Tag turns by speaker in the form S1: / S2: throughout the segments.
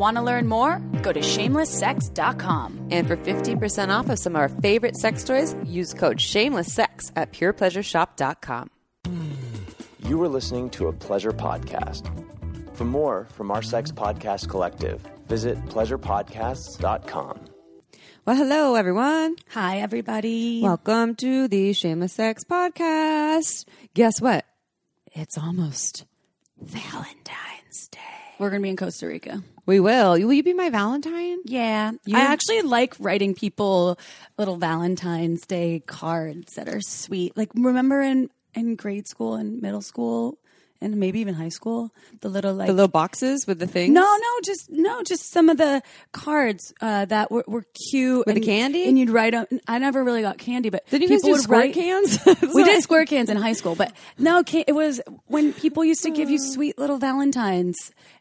S1: Want to learn more? Go to shamelesssex.com.
S2: And for 50% off of some of our favorite sex toys, use code SHAMELESSSEX at PurePleasureShop.com.
S3: You were listening to a pleasure podcast. For more from our sex podcast collective, visit pleasurepodcasts.com.
S2: Well, hello, everyone.
S1: Hi, everybody.
S2: Welcome to the Shameless Sex Podcast. Guess what? It's almost Valentine's Day.
S1: We're going to be in Costa Rica.
S2: We will. Will you be my Valentine?
S1: Yeah. I actually like writing people little Valentine's Day cards that are sweet. Like, remember in, in grade school and middle school and maybe even high school, the little like
S2: The little boxes with the things?
S1: No, no, just no, just some of the cards uh, that were, were cute
S2: With the candy?
S1: And you'd write. 'em- I never really got candy, but
S2: Did you guys
S1: people
S2: do
S1: would
S2: squirt
S1: write-
S2: cans?
S1: we did square cans in high school, but no, it was when people used to give you sweet little Valentines,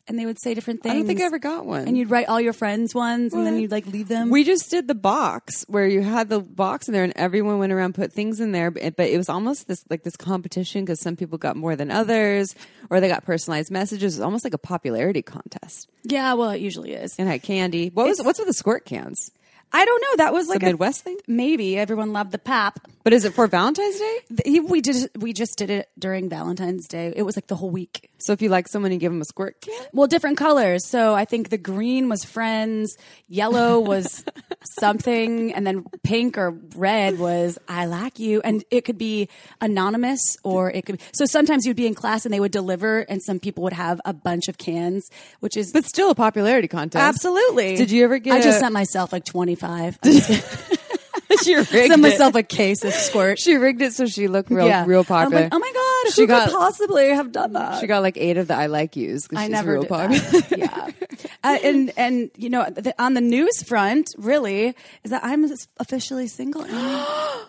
S1: and they would say different things.
S2: I don't think I ever got one.
S1: And you'd write all your friends' ones, and then you'd like leave them.
S2: We just did the box where you had the box in there, and everyone went around put things in there. But, but it was almost this like this competition because some people got more than others, or they got personalized messages. It was almost like a popularity contest.
S1: yeah, well, it usually is.
S2: And had candy. What was what's with the squirt cans?
S1: I don't know. That was like
S2: a Midwest thing.
S1: maybe everyone loved the pap.
S2: But is it for Valentine's Day?
S1: The- We did. We just did it during Valentine's Day. It was like the whole week.
S2: So if you like someone, you give them a squirt can.
S1: Well, different colors. So I think the green was friends, yellow was something, and then pink or red was I like you. And it could be anonymous or it could be. So sometimes you'd be in class and they would deliver, and some people would have a bunch of cans, which is.
S2: But still a popularity contest.
S1: Absolutely.
S2: Did you ever get?
S1: I just sent myself like 25.
S2: she rigged
S1: sent
S2: it.
S1: myself a case of squirt.
S2: She rigged it so she looked real,
S1: yeah.
S2: real popular.
S1: I'm like, oh my God,
S2: She
S1: who
S2: got-
S1: could possibly have done that?
S2: She got like eight of the I like yous. 'cause
S1: I
S2: she's
S1: never
S2: real popular.
S1: yeah, uh, and and you know, the, on the news front, really, is that I'm officially single.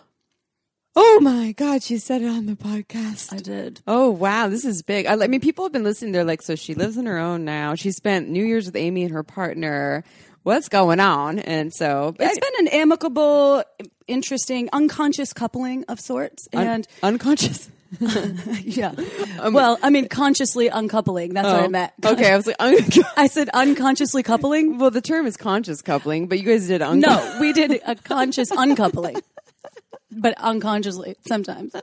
S2: Oh my God, she said it on the podcast.
S1: I did.
S2: Oh wow, this is big. I, I mean, people have been listening. They're like, so she lives on her own now. She spent New Year's with Amy and her partner. What's going on? And so
S1: It's been an amicable, interesting, unconscious coupling of sorts,
S2: un-
S1: and
S2: unconscious.
S1: yeah. well, I mean, consciously uncoupling. That's what I oh, meant.
S2: Oh, Okay, I was like, un-
S1: I said unconsciously coupling.
S2: well, the term is conscious coupling, but you guys did un-
S1: No, we did a conscious uncoupling. But unconsciously, sometimes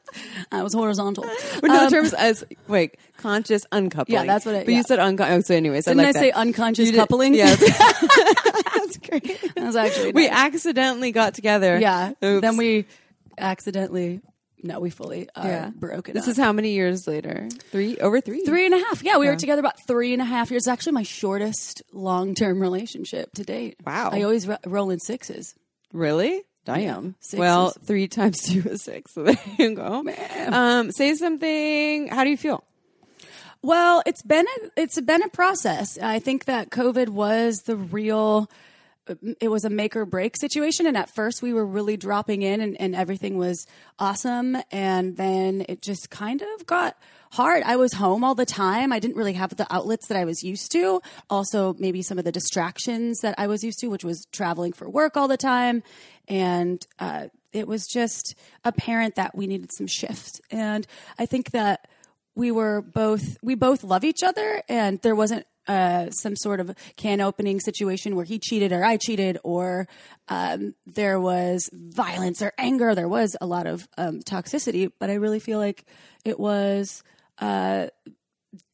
S1: I was horizontal.
S2: But no,
S1: Um,
S2: the term is as wait, conscious uncoupling.
S1: Yeah, that's what it-
S2: But you said unconscious. Oh, so anyways,
S1: Didn't
S2: I
S1: I say unconscious coupling?
S2: Yeah, that's great.
S1: That was actually
S2: We
S1: nice.
S2: accidentally got together.
S1: Yeah.
S2: Oops.
S1: Then we accidentally, no, we fully are
S2: Yeah.
S1: broken
S2: This
S1: up.
S2: is how many years later? Three over three.
S1: three and a half. Yeah, we were together about three and a half years. It's actually my shortest long term relationship to date.
S2: Wow.
S1: I always ro- roll in sixes.
S2: Really? Damn.
S1: sixes.
S2: well, three times two is six. So there you go. Um, say something. How do you feel?
S1: Well, it's been a, it's been a process. I think that COVID was the real. It was a make or break situation, and at first we were really dropping in, and, and everything was awesome, and then it just kind of got hard. I was home all the time. I didn't really have the outlets that I was used to. Also, maybe some of the distractions that I was used to, which was traveling for work all the time, and uh, it was just apparent that we needed some shift. And I think that we were both we both love each other and there wasn't uh, some sort of can opening situation where he cheated or I cheated or um, there was violence or anger. There was a lot of um, toxicity, but I really feel like it was uh,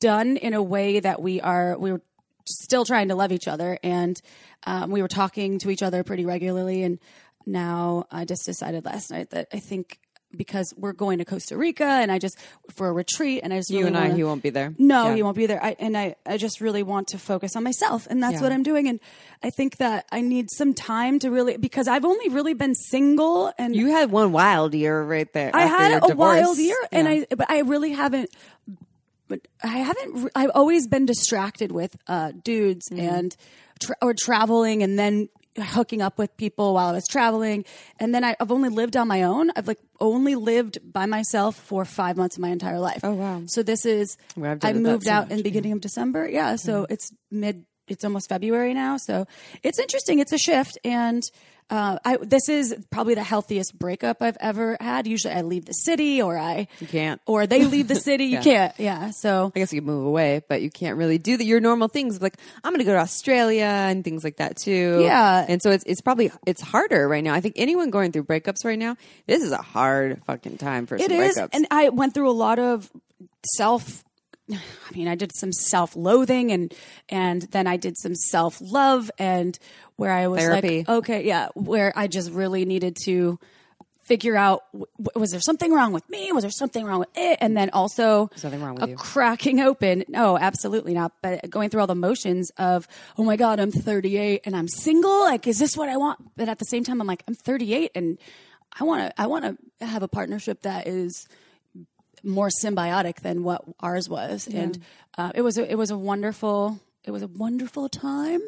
S1: done in a way that we are we were still trying to love each other and um, we were talking to each other pretty regularly and now I just decided last night that I think because we're going to Costa Rica and I just for a retreat and I just
S2: You
S1: really
S2: and I,
S1: wanna-
S2: he won't be there.
S1: no,
S2: Yeah.
S1: he won't be there. I, and I, I just really want to focus on myself, and that's
S2: Yeah.
S1: what I'm doing. And I think that I need some time to really because I've only really been single, and
S2: You had one wild year right there.
S1: I had a
S2: divorce.
S1: wild year, and I, but I really haven't. But I haven't. I've always been distracted with uh, dudes
S2: Mm-hmm.
S1: and tra- or traveling, and then hooking up with people while I was traveling. And then I, I've only lived on my own. I've like only lived by myself for five months of my entire life.
S2: Oh, wow.
S1: So this is,
S2: Well,
S1: I moved
S2: so
S1: out
S2: much,
S1: in the beginning of December. Yeah. So
S2: Mm-hmm.
S1: it's mid, it's almost February now. So it's interesting. It's a shift. And, uh, I, this is probably the healthiest breakup I've ever had. Usually I leave the city or I,
S2: You can't.
S1: or they leave the city. You can't. Yeah. So
S2: I guess you can move away, but you can't really do the, your normal things like I'm going to go to Australia and things like that too.
S1: Yeah.
S2: and so it's it's probably it's harder right now. I think anyone going through breakups right now, this is a hard fucking time for
S1: It
S2: some
S1: is,
S2: breakups.
S1: and I went through a lot of self. I mean, I did some self-loathing, and and then I did some self-love, and where I was
S2: Therapy.
S1: like, okay, yeah, where I just really needed to figure out w- was there something wrong with me? Was there something wrong with it? And then also
S2: Something wrong with
S1: a
S2: you.
S1: cracking open. No, absolutely not. But going through all the motions of, oh my God, I'm 38 and I'm single. Like, is this what I want? But at the same time, I'm like, I'm 38 and I want to, I want to have a partnership that is more symbiotic than what ours was. And uh, it was, a, it was a wonderful, it was a wonderful time.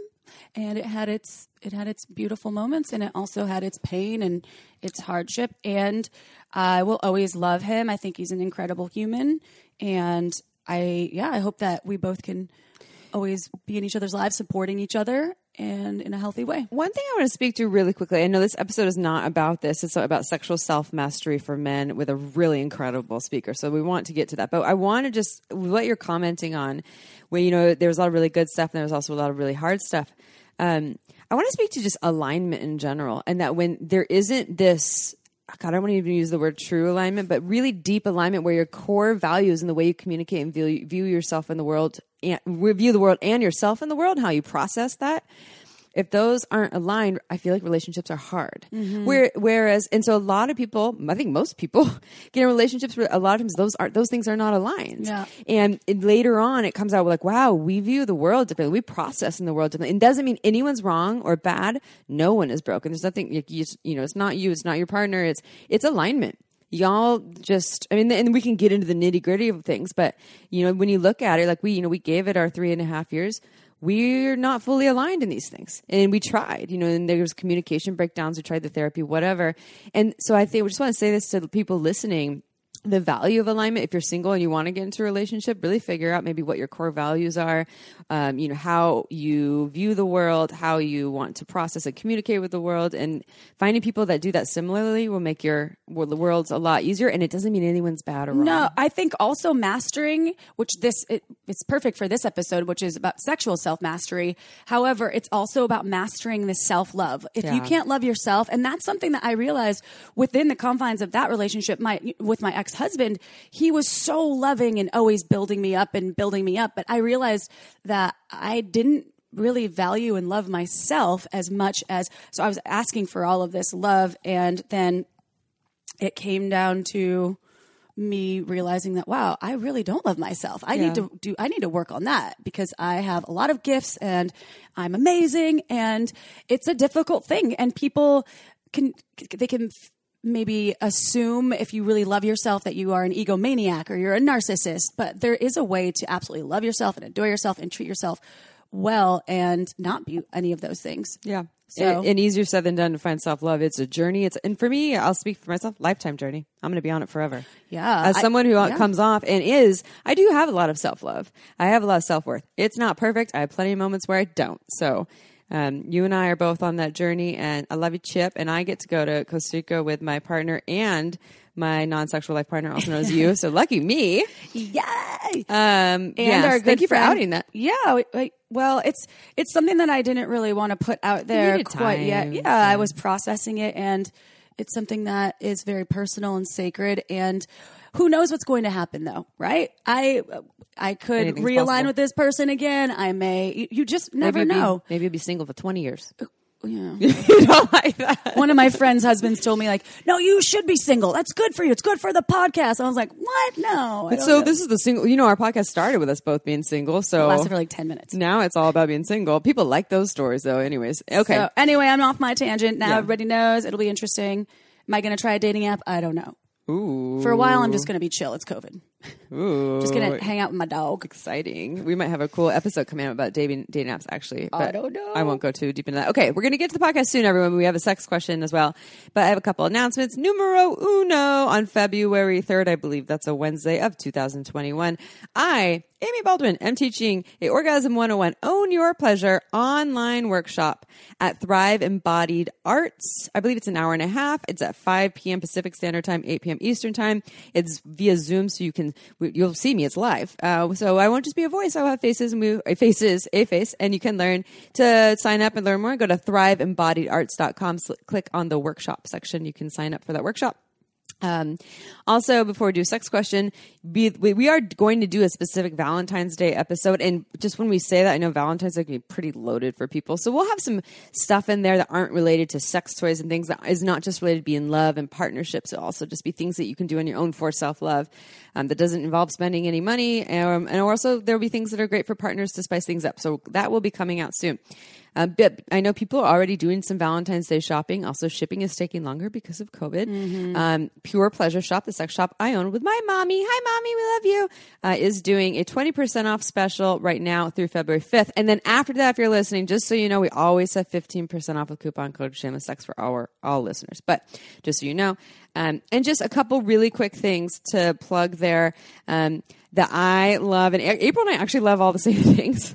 S1: And it had its it had its beautiful moments, and it also had its pain and its hardship. And I will always love him. I think he's an incredible human, and I yeah, I hope that we both can always be in each other's lives, supporting each other, and in a healthy way.
S2: One thing I want to speak to really quickly. I know this episode is not about this. It's about sexual self mastery for men with a really incredible speaker. So we want to get to that. But I want to just what you're commenting on, where you know there's a lot of really good stuff and there's also a lot of really hard stuff. Um, I want to speak to just alignment in general, and that when there isn't this. God, I don't want to even use the word true alignment, but really deep alignment where your core values and the way you communicate and view, view yourself in the world and view the world and yourself in the world, how you process that if those aren't aligned, I feel like relationships are hard.
S1: Mm-hmm.
S2: Where, whereas, and so a lot of people, I think most people, get in relationships where a lot of times those are those things are not aligned.
S1: Yeah.
S2: And it, later on, it comes out like, wow, we view the world differently. We process in the world differently. It doesn't mean anyone's wrong or bad. No one is broken. There's nothing. You, you, you know, it's not you. It's not your partner. It's it's alignment y'all just i mean and we can get into the nitty gritty of things but you know when you look at it like we you know we gave it our three and a half years we're not fully aligned in these things. And we tried you know and there was communication breakdowns we tried the therapy whatever. And so i think we just want to say this to the people listening the value of alignment. If you're single and you want to get into a relationship really figure out maybe what your core values are. Um, you know how you view the world how you want to process and communicate with the world. And finding people that do that similarly will make your well, the world's a lot easier. And it doesn't mean anyone's bad or wrong.
S1: No, I think also mastering, which this it, it's perfect for this episode, which is about sexual self mastery. However, it's also about mastering the self love. If you can't love yourself, and that's something that I realized within the confines of that relationship, my with my ex husband, he was so loving and always building me up and building me up. But I realized that I didn't really value and love myself as much as so I was asking for all of this love. And then it came down to me realizing that wow i really don't love myself. I need to do i need to work on that because i have a lot of gifts and i'm amazing and it's a difficult thing. And people can they can maybe assume if you really love yourself that you are an egomaniac or you're a narcissist but there is a way to absolutely love yourself and adore yourself and treat yourself well and not be any of those things
S2: yeah
S1: So-
S2: and, and easier said than done to find self love. It's a journey. It's and for me, I'll speak for myself. Lifetime journey. I'm going to be on it forever.
S1: Yeah,
S2: As someone who
S1: yeah.
S2: comes off and is, I do have a lot of self love. I have a lot of self worth. It's not perfect. I have plenty of moments where I don't. So. Um, you and I are both on that journey, and I love you, Chip. And I get to go to Costa Rica with my partner and my non-sexual life partner, also knows you. So lucky me.
S1: yay
S2: Um,
S1: and
S2: yes,
S1: our good
S2: thank you for
S1: friend-
S2: outing that.
S1: Yeah, we- we- well, it's it's something that I didn't really want to put out there quite yet.
S2: time,
S1: Yeah, I was processing it, and it's something that is very personal and sacred. And who knows what's going to happen, though, right? I I could
S2: Anything's
S1: realign
S2: possible.
S1: with this person again. I may. You, you just never
S2: maybe
S1: know.
S2: Be, maybe you'll be single for 20 years.
S1: Uh, yeah.
S2: you don't like that.
S1: One of my friends' husbands told me like, "No, you should be single. That's good for you. It's good for the podcast." I was like, "What? No."
S2: So
S1: know."
S2: this is the single. You know, our podcast started with us both being single. So
S1: lasted for like ten minutes.
S2: now it's all about being single. People like those stories, though. Anyways, okay.
S1: So anyway, I'm off my tangent now.
S2: Yeah.
S1: Everybody knows it'll be interesting. Am I going to try a dating app? I don't know.
S2: Ooh.
S1: For a while, I'm just going to be chill. It's COVID.
S2: Ooh.
S1: Just going to hang out with my dog.
S2: exciting. We might have a cool episode coming out about dating dating apps actually.
S1: I don't know.
S2: I won't go too deep into that. Okay, we're gonna get to the podcast soon, everyone. We have a sex question as well. But I have a couple announcements. Numero uno on February third, I believe that's a Wednesday of 2021. I Amy Baldwin am teaching a Orgasm 101 Own Your Pleasure online workshop at Thrive Embodied Arts. I believe it's an hour and a half. It's at 5 p.m. Pacific Standard Time, 8 p.m. Eastern Time. It's via Zoom, so you can you'll see me. It's live. Uh, so I won't just be a voice. I'll have faces and we, faces, a face, and you can learn to sign up and learn more. Go to thriveembodiedarts.com. So click on the workshop section. You can sign up for that workshop. Um, also, before we do sex question, be, we, we are going to do a specific Valentine's Day episode. And just when we say that, I know Valentine's Day can be pretty loaded for people. So we'll have some stuff in there that aren't related to sex toys and things that is not just related to being love and partnerships. It'll also just be things that you can do on your own for self love um, that doesn't involve spending any money. Um, and also, there'll be things that are great for partners to spice things up. So that will be coming out soon. Uh, but I know people are already doing some Valentine's Day shopping. Also, shipping is taking longer because of COVID. Um, Pure Pleasure Shop, the sex shop I own with my mommy, hi mommy, we love you, uh, is doing a 20% off special right now through February 5th. And then after that, if you're listening, just so you know, we always have 15% off with coupon code Shameless Sex for our all listeners. But just so you know, um, and just a couple really quick things to plug there um, that I love. And April and I actually love all the same things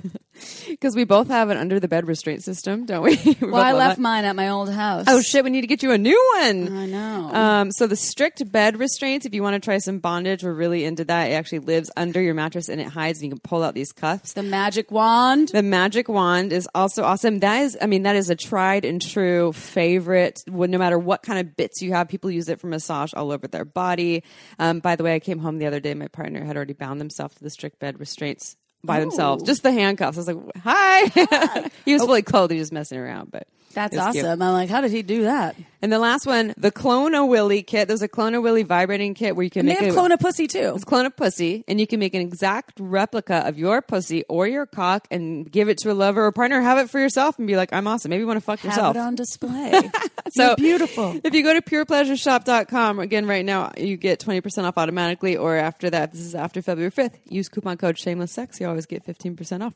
S2: because we both have an under the bed restraint system, don't we? We
S1: Well, I left
S2: that.
S1: mine at my old house.
S2: Oh shit, we need to get you a new one.
S1: I know.
S2: Um, so the strict bed restraints, if you want to try some bondage, we're really into that. It actually lives under your mattress and it hides and you can pull out these cuffs.
S1: the magic wand.
S2: The magic wand is also awesome. That is, I mean, that is a tried and true favorite. When, no matter what kind of bits you have, people use it for massage all over their body. Um, by the way, I came home the other day. My partner had already bound themselves to the strict bed restraints by themselves, just the handcuffs. I was like, "Hi." he was oh. fully clothed. He was just messing around, but
S1: That's awesome.
S2: cute.
S1: I'm like, how did he do that?
S2: And the last one, the Clone a Willy kit. There's a Clone a Willy vibrating kit where you can
S1: And they
S2: make
S1: have
S2: a-
S1: clone a pussy too.
S2: it's clone a pussy, and you can make an exact replica of your pussy or your cock and give it to a lover or partner. Have it for yourself and be like, I'm awesome. Maybe you want to fuck
S1: Have
S2: yourself.
S1: it on display.
S2: so
S1: You're beautiful.
S2: If you go to purepleasureshop.com, again, right now, you get 20% off automatically, or after that, this is after February 5th, use coupon code shameless sex. You always get 15% off.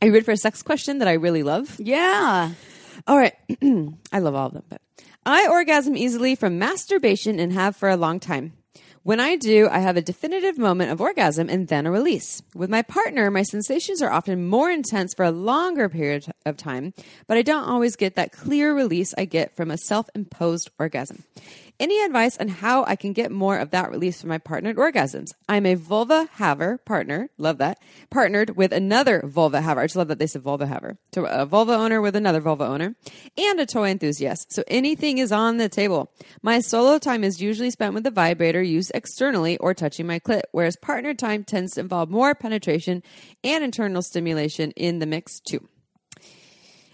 S2: Are you ready for a sex question that I really love?
S1: Yeah.
S2: All right. I love all of them, but I orgasm easily from masturbation and have for a long time. When I do, I have a definitive moment of orgasm and then a release. With my partner, my sensations are often more intense for a longer period of time, but I don't always get that clear release I get from a self imposed orgasm. Any advice on how I can get more of that release from my partnered orgasms? I'm a vulva haver partner, love that, partnered with another vulva haver. I just love that they said vulva haver. So a vulva owner with another vulva owner and a toy enthusiast. So anything is on the table. My solo time is usually spent with the vibrator used externally or touching my clit, whereas partner time tends to involve more penetration and internal stimulation in the mix too.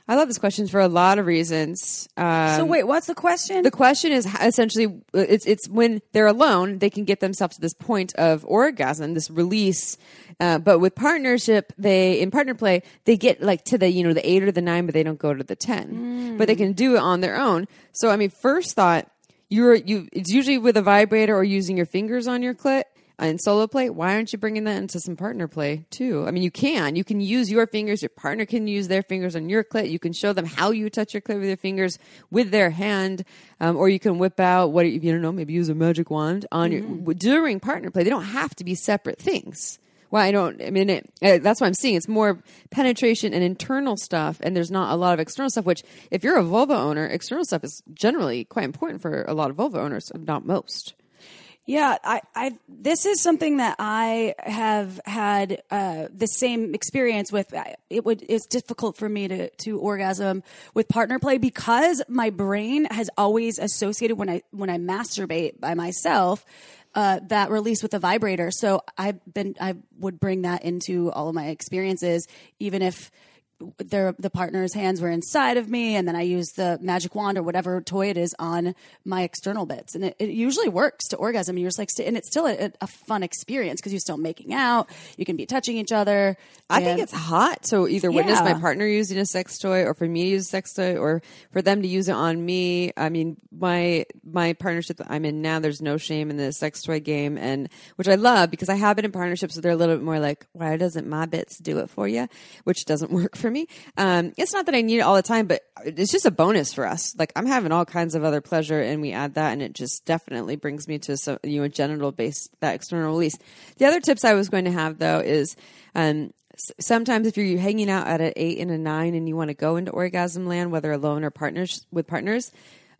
S2: I love this question for a lot of reasons. Um,
S1: So wait, what's the question?
S2: the question is essentially it's it's when they're alone they can get themselves to this point of orgasm, this release. Uh, but with partnership, they in partner play they get like to the you know the eight or the nine, but they don't go to the ten. But they can do it on their own. So I mean, first thought you're you it's usually with a vibrator or using your fingers on your clit. In solo play, why aren't you bringing that into some partner play too? I mean, you can. You can use your fingers. Your partner can use their fingers on your clit. You can show them how you touch your clit with your fingers with their hand, um, or you can whip out what you don't know. Maybe use a magic wand on your during partner play. They don't have to be separate things. Well, I don't. I mean, it, uh, that's what I'm seeing. It's more penetration and internal stuff, and there's not a lot of external stuff. Which, if you're a vulva owner, external stuff is generally quite important for a lot of vulva owners, not most.
S1: Yeah, I, I, this is something that I have had uh, the same experience with. It would, it's difficult for me to, to orgasm with partner play because my brain has always associated when I when I masturbate by myself uh, that release with a vibrator. So I've been, I would bring that into all of my experiences, even if their the partner's hands were inside of me, and then I used the magic wand or whatever toy it is on my external bits, and it, it usually works to orgasm. You're just like, st- and it's still a, a fun experience because you're still making out, you can be touching each other.
S2: I think it's hot. So either witness my partner using a sex toy, or for me to use a sex toy, or for them to use it on me. I mean, my my partnership that I'm in now, there's no shame in the sex toy game, and which I love because I have been in partnerships where they're a little bit more like, why doesn't my bits do it for you? Which doesn't work for me. Um, it's not that I need it all the time, but it's just a bonus for us. Like I'm having all kinds of other pleasure, and we add that, and it just definitely brings me to some you know a genital based that external release. The other tips I was going to have though is. Um, sometimes if you're hanging out at an eight and a nine and you want to go into orgasm land, whether alone or partners with partners,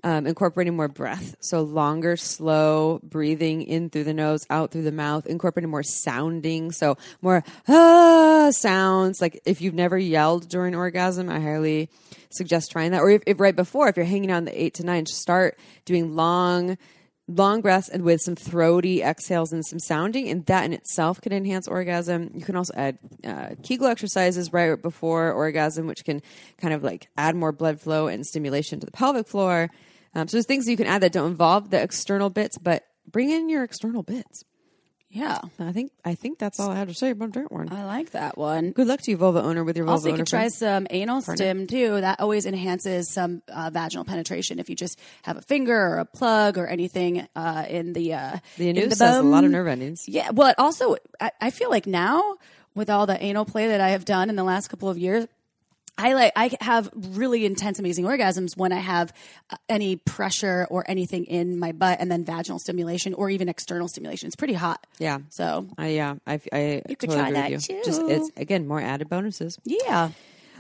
S2: um, incorporating more breath. So longer, slow breathing in through the nose, out through the mouth, incorporating more sounding. So more ah sounds. Like if you've never yelled during orgasm, I highly suggest trying that. Or if, if right before, if you're hanging out in the eight to nine, start doing long, long breaths and with some throaty exhales and some sounding, and that in itself can enhance orgasm. You can also add uh, Kegel exercises right before orgasm, which can kind of like add more blood flow and stimulation to the pelvic floor. Um, so there's things you can add that don't involve the external bits, but bring in your external bits.
S1: yeah,
S2: I think I think that's all I have to say about that one.
S1: I like that one.
S2: Good luck to you, vulva owner, with your vulva
S1: Also, you
S2: owner.
S1: could try some anal stim too. That always enhances some uh, vaginal penetration. If you just have a finger or a plug or anything uh, in the uh,
S2: The anus has a lot of nerve endings.
S1: Yeah, well, also I, I feel like now with all the anal play that I have done in the last couple of years. I like I have really intense, amazing orgasms when I have uh, any pressure or anything in my butt, and then vaginal stimulation or even external stimulation. It's pretty hot.
S2: Yeah.
S1: So
S2: I yeah, I, I
S1: You could
S2: totally
S1: try that too.
S2: Just it's again more added bonuses.
S1: yeah,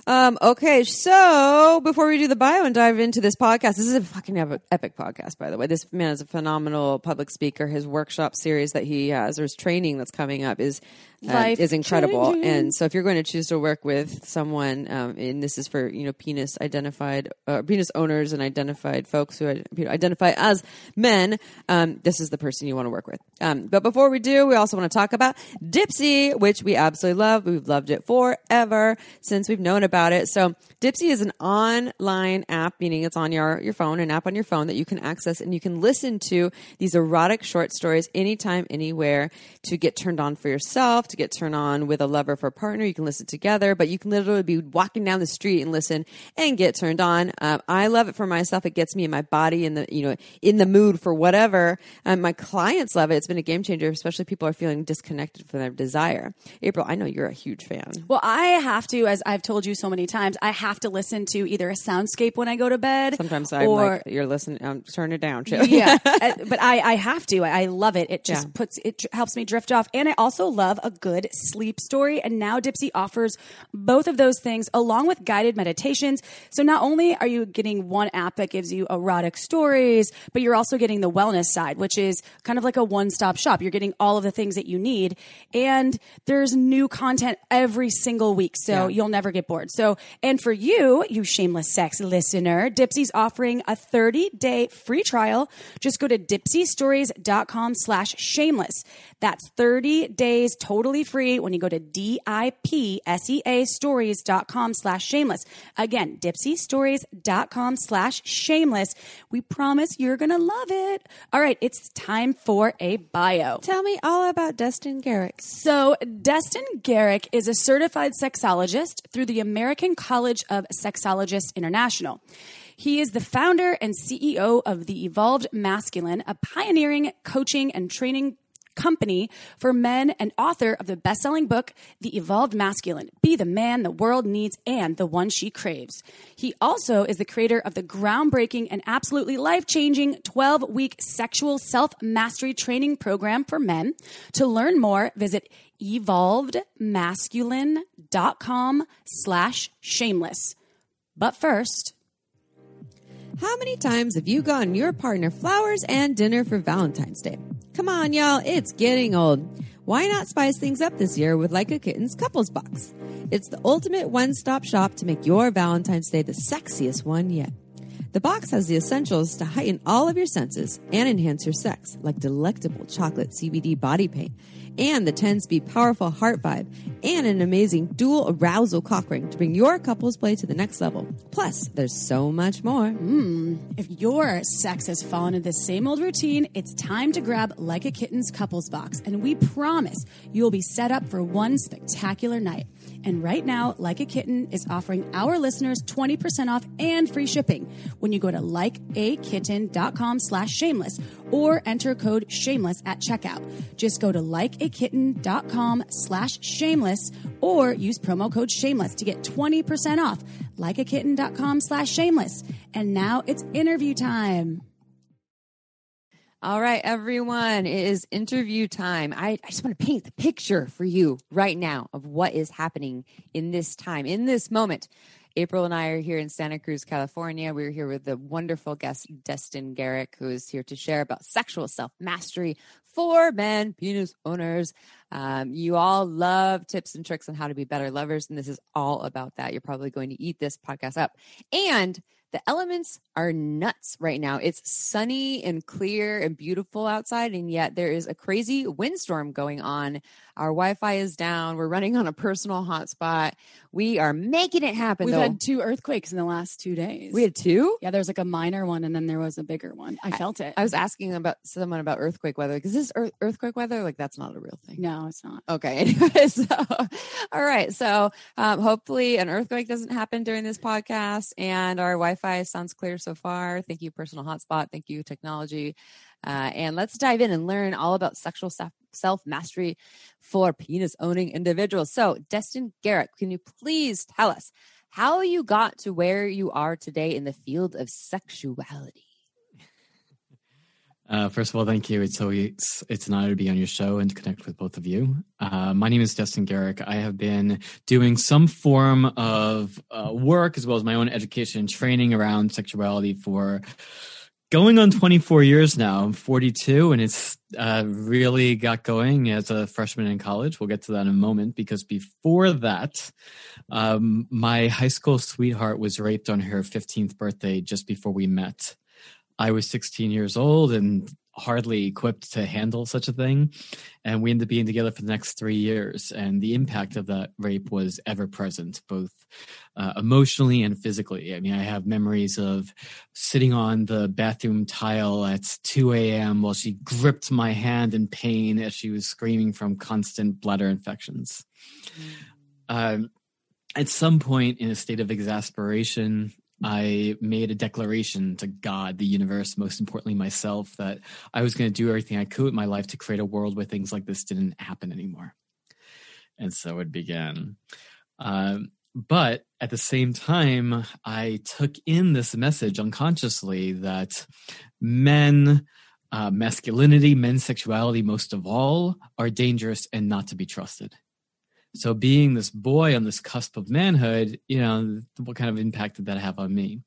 S2: Um, okay, so before we do the bio and dive into this podcast, this is a fucking epic, epic podcast, by the way. This man is a phenomenal public speaker. His workshop series that he has, or his training that's coming up, is uh,
S1: Life
S2: is incredible.
S1: changing.
S2: And so, if you're going to choose to work with someone, um, and this is for you know penis identified, uh, penis owners and identified folks who identify as men, um, this is the person you want to work with. Um, but before we do, we also want to talk about Dipsea, which we absolutely love. We've loved it forever since we've known about it. So Dipsea is an online app, meaning it's on your, your phone, an app on your phone that you can access and you can listen to these erotic short stories anytime, anywhere to get turned on for yourself, to get turned on with a lover for a partner. You can listen together, but you can literally be walking down the street and listen and get turned on. Um, I love it for myself. It gets me in my body in the, you know, in the mood for whatever. Um, my clients love it. It's been a game changer, especially people are feeling disconnected from their desire. April, I know you're a huge fan.
S1: Well, I have to, as I've told you so many times, I have to listen to either a soundscape when I go to bed.
S2: Sometimes I'm
S1: or,
S2: like, you're listening, um, turn it down, chill.
S1: yeah, uh, but I, I have to. I, I love it. It just
S2: Yeah.
S1: puts it helps me drift off, and I also love a good sleep story. And now Dipsea offers both of those things along with guided meditations. So not only are you getting one app that gives you erotic stories, but you're also getting the wellness side, which is kind of like a one stop shop. You're getting all of the things that you need, and there's new content every single week, so
S2: Yeah.
S1: you'll never get bored. So, and for you, you shameless sex listener, Dipsea's offering a 30 day free trial. Just go to dipseastories.com slash shameless. That's 30 days totally free when you go to D-I-P-S-E-A stories.com slash shameless. Again, dipseastories.com slash shameless. We promise you're going to love it. All right, it's time for a bio.
S2: Tell me all about Destin Garrick.
S1: So, Destin Garrick is a certified sexologist through the American College of Sexologists International. He is the founder and CEO of The Evolved Masculine, a pioneering coaching and training company for men and author of the best-selling book The Evolved Masculine: Be the Man the World Needs and the One She Craves. He also is the creator of the groundbreaking and absolutely life-changing 12-week sexual self-mastery training program for men. To learn more, visit evolvedmasculine.com slash shameless. But first,
S2: How many times have you gotten your partner flowers and dinner for Valentine's Day? Come on, y'all, it's getting old. Why not spice things up this year with Like a Kitten's Couples Box? It's the ultimate one stop shop to make your Valentine's Day the sexiest one yet. The box has the essentials to heighten all of your senses and enhance your sex, like delectable chocolate CBD body paint and the 10 speed powerful heart vibe, and an amazing dual arousal cock ring to bring your couple's play to the next level. Plus, there's so much more. Hmm.
S1: If your sex has fallen into the same old routine, it's time to grab Like a Kitten's couples box, and we promise you'll be set up for one spectacular night. And right now, Like a Kitten is offering our listeners 20% off and free shipping when you go to likeakitten.com slash shameless or enter code shameless at checkout. Just go to likeakitten.com slash shameless or use promo code shameless to get 20% off. Likeakitten.com slash shameless. And now it's interview time.
S2: All right, everyone, it is interview time. I, I just want to paint the picture for you right now of what is happening in this time, in this moment. April and I are here in Santa Cruz, California. We're here with the wonderful guest, Destin Garrick, who is here to share about sexual self mastery for men, penis owners. Um, you all love tips and tricks on how to be better lovers, and this is all about that. You're probably going to eat this podcast up. And the elements are nuts right now. It's sunny and clear and beautiful outside, and yet there is a crazy windstorm going on. Our Wi Fi is down. We're running on a personal hotspot. We are making it happen,
S1: We've
S2: though.
S1: had two earthquakes in the last two days.
S2: we had two?
S1: yeah, there's like a minor one and then there was a bigger one. I felt it.
S2: I was asking about someone about earthquake weather because this earth, earthquake weather, like that's not a real thing.
S1: no, it's not.
S2: Okay. Anyway, so all right. So um, hopefully an earthquake doesn't happen during this podcast, and our Wi-Fi sounds clear so far. Thank you, personal hotspot. Thank you, technology. Uh, and let's dive in and learn all about sexual self mastery for penis owning individuals. So, Destin Garrick, can you please tell us how you got to where you are today in the field of sexuality?
S4: Uh, first of all, thank you. It's always it's an honor to be on your show and to connect with both of you. Uh, my name is Destin Garrick. I have been doing some form of uh, work as well as my own education and training around sexuality for going on 24 years now. I'm 42, and it's uh, really got going as a freshman in college. We'll get to that in a moment because before that, um, my high school sweetheart was raped on her 15th birthday just before we met. I was 16 years old and hardly equipped to handle such a thing. And we ended up being together for the next three years. And the impact of that rape was ever present, both uh, emotionally and physically. I mean, I have memories of sitting on the bathroom tile at 2 a.m. while she gripped my hand in pain as she was screaming from constant bladder infections. Um, at some point, in a state of exasperation, I made a declaration to God, the universe, most importantly myself, that I was going to do everything I could in my life to create a world where things like this didn't happen anymore. And so it began. Um, but at the same time, I took in this message unconsciously that men, uh, masculinity, men's sexuality, most of all, are dangerous and not to be trusted. So, being this boy on this cusp of manhood, you know, what kind of impact did that have on me?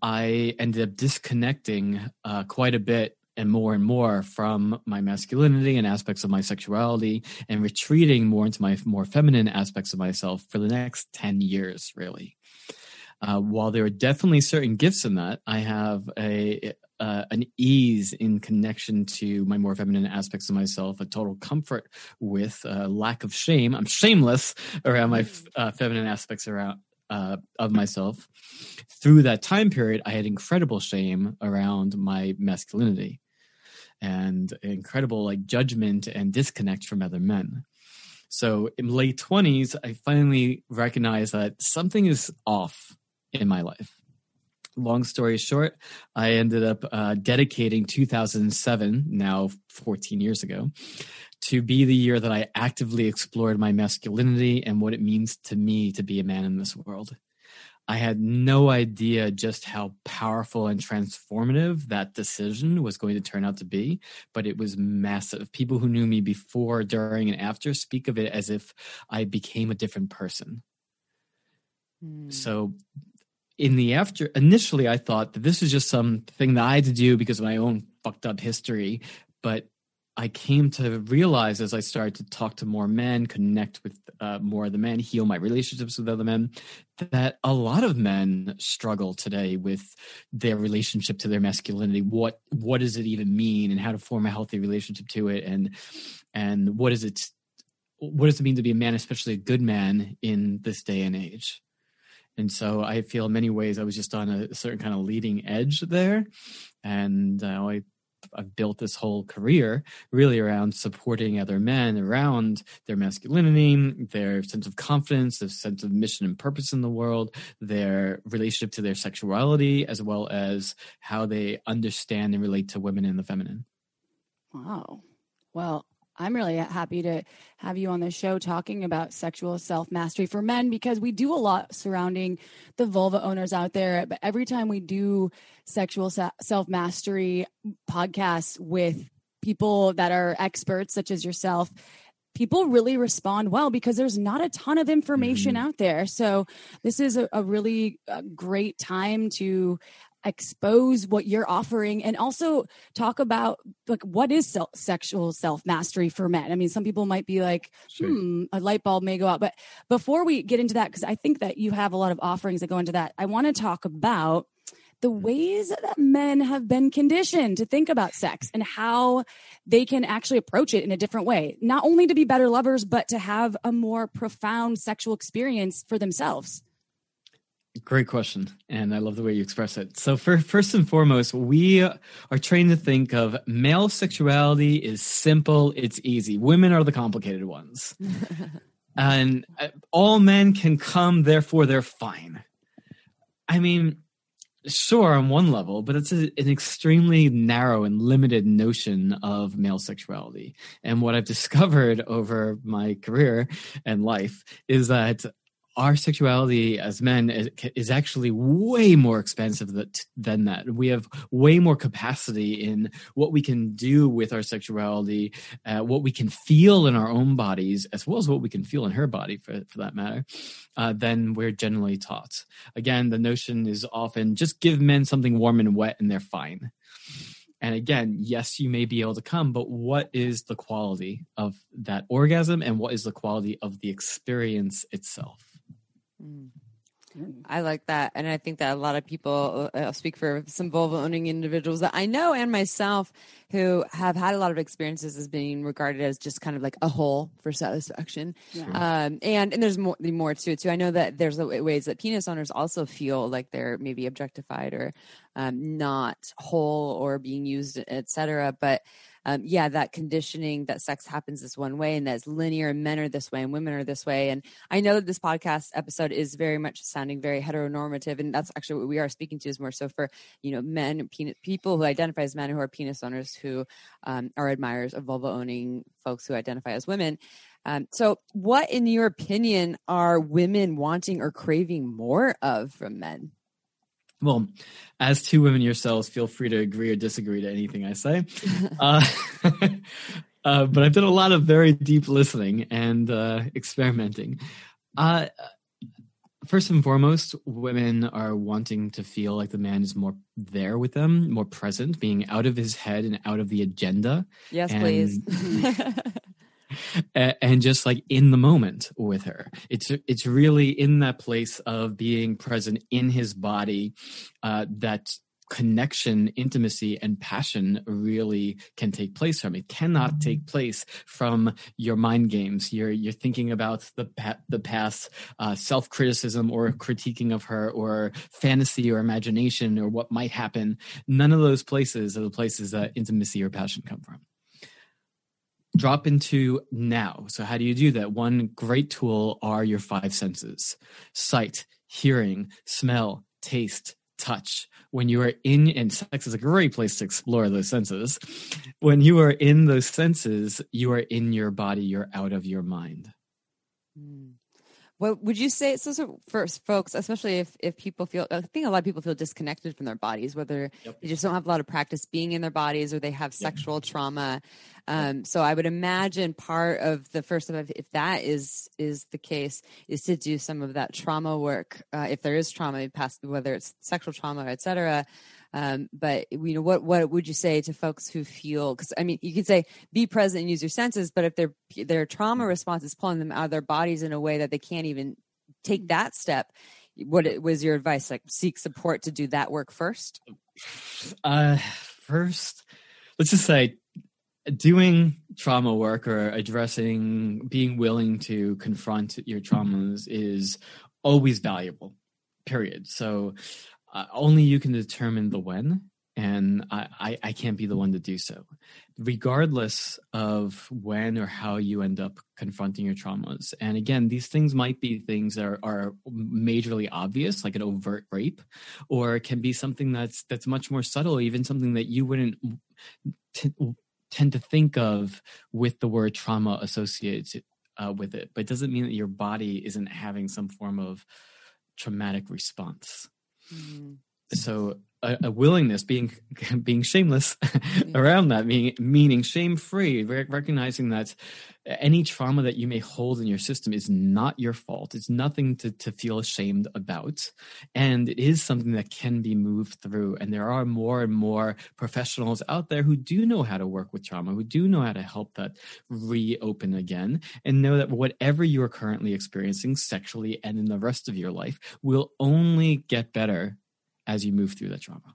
S4: I ended up disconnecting uh, quite a bit and more and more from my masculinity and aspects of my sexuality and retreating more into my more feminine aspects of myself for the next 10 years, really. Uh, while there are definitely certain gifts in that, I have a, uh, an ease in connection to my more feminine aspects of myself, a total comfort with a lack of shame. I'm shameless around my uh, feminine aspects around uh, of myself. Through that time period, I had incredible shame around my masculinity and incredible like judgment and disconnect from other men. So in late 20s, I finally recognized that something is off in my life long story short, I ended up uh, dedicating 2007, now 14 years ago, to be the year that I actively explored my masculinity and what it means to me to be a man in this world. I had no idea just how powerful and transformative that decision was going to turn out to be, but it was massive. People who knew me before, during, and after speak of it as if I became a different person. Mm. So in the after initially i thought that this was just something that i had to do because of my own fucked up history but I came to realize as I started to talk to more men, connect with uh, more of the men, heal my relationships with other men, that a lot of men struggle today with their relationship to their masculinity. What what does it even mean, and how to form a healthy relationship to it, and and what is it what does it mean to be a man, especially a good man in this day and age? And so I feel in many ways I was just on a certain kind of leading edge there. And uh, I I've built this whole career really around supporting other men around their masculinity, their sense of confidence, their sense of mission and purpose in the world, their relationship to their sexuality, as well as how they understand and relate to women and the feminine.
S1: Wow. Well, I'm really happy to have you on the show talking about sexual self mastery for men because we do a lot surrounding the vulva owners out there. But every time we do sexual self mastery podcasts with people that are experts, such as yourself, people really respond well because there's not a ton of information mm-hmm. out there. So this is a, a really a uh, great time to expose what you're offering and also talk about like what is self- sexual self mastery for men? I mean some people might be like sure. hmm a light bulb may go out. But before we get into that because i think that you have a lot of offerings that go into that i want to talk about the ways that men have been conditioned to think about sex and how they can actually approach it in a different way. Not only to be better lovers but to have a more profound sexual experience for themselves
S4: Great question. And I love the way you express it. So, for, first and foremost, we are trained to think of male sexuality is simple, it's easy. Women are the complicated ones. and uh, all men can come, therefore they're fine. I mean, sure, on one level, but it's a, an extremely narrow and limited notion of male sexuality. And what I've discovered over my career and life is that our sexuality as men is, actually way more expensive than that. We have way more capacity in what we can do with our sexuality, uh, what we can feel in our own bodies, as well as what we can feel in her body, for, for that matter, uh, than we're generally taught. Again, the notion is often just give men something warm and wet and they're fine. And again, yes, you may be able to come, but what is the quality of that orgasm and what is the quality of the experience itself?
S2: Mm. I like that. And I think that a lot of people, uh, I'll speak for some vulva owning individuals that I know and myself who have had a lot of experiences as being regarded as just kind of like a hole for satisfaction. Yeah. Um, and, and there's more, more to it too. I know that there's ways that penis owners also feel like they're maybe objectified or um, not whole or being used, etc. But um, yeah, that conditioning that sex happens this one way and that's linear and men are this way and women are this way. And I know that this podcast episode is very much sounding very heteronormative. And that's actually what we are speaking to is more so for, you know, men, penis, people who identify as men who are penis owners who um, are admirers of vulva owning folks who identify as women. Um, so, what, in your opinion, are women wanting or craving more of from men?
S4: Well, as two women yourselves, feel free to agree or disagree to anything I say. uh, uh, but I've done a lot of very deep listening and uh, experimenting. Uh, first and foremost, women are wanting to feel like the man is more there with them, more present, being out of his head and out of the agenda.
S2: Yes, and, please.
S4: and just like in the moment with her. It's it's really in that place of being present in his body uh, that connection intimacy and passion really can take place from. It cannot take mm-hmm. place from your mind games. You're you're thinking about the the past uh, self-criticism or critiquing of her or fantasy or imagination or what might happen. None of those places are the places that intimacy or passion come from drop into now. So, how do you do that? One great tool are your five senses sight, hearing, smell, taste, touch. When you are in, and sex is a great place to explore those senses. When you are in those senses, you are in your body, you're out of your mind.
S2: Mm. What would you say? So, so for folks, especially if, if people feel, I think a lot of people feel disconnected from their bodies, whether yep. they just don't have a lot of practice being in their bodies or they have sexual yep. trauma. Um, so I would imagine part of the first step, if that is is the case, is to do some of that trauma work. Uh, if there is trauma, past whether it's sexual trauma, etc., Um, but you know, what what would you say to folks who feel? Because I mean, you could say be present and use your senses, but if their their trauma response is pulling them out of their bodies in a way that they can't even take that step, what was your advice? Like seek support to do that work first.
S4: Uh, first, let's just say doing trauma work or addressing being willing to confront your traumas is always valuable period so uh, only you can determine the when and I, I, I can't be the one to do so. Regardless of when or how you end up confronting your traumas. And again these things might be things that are, are majorly obvious like an overt rape or it can be something that's that's much more subtle even something that you wouldn't t- tend to think of with the word trauma associated uh, with it, but it doesn't mean that your body isn't having some form of traumatic response. Mm-hmm. So a, a, willingness, being being shameless around that, meaning meaning shame free, recognizing that any trauma that you may hold in your system is not your fault. It's nothing to, to feel ashamed about. And it is something that can be moved through. And there are more and more professionals out there who do know how to work with trauma, who do know how to help that reopen again, and know that whatever you are currently experiencing sexually and in the rest of your life will only get better as you move through that trauma.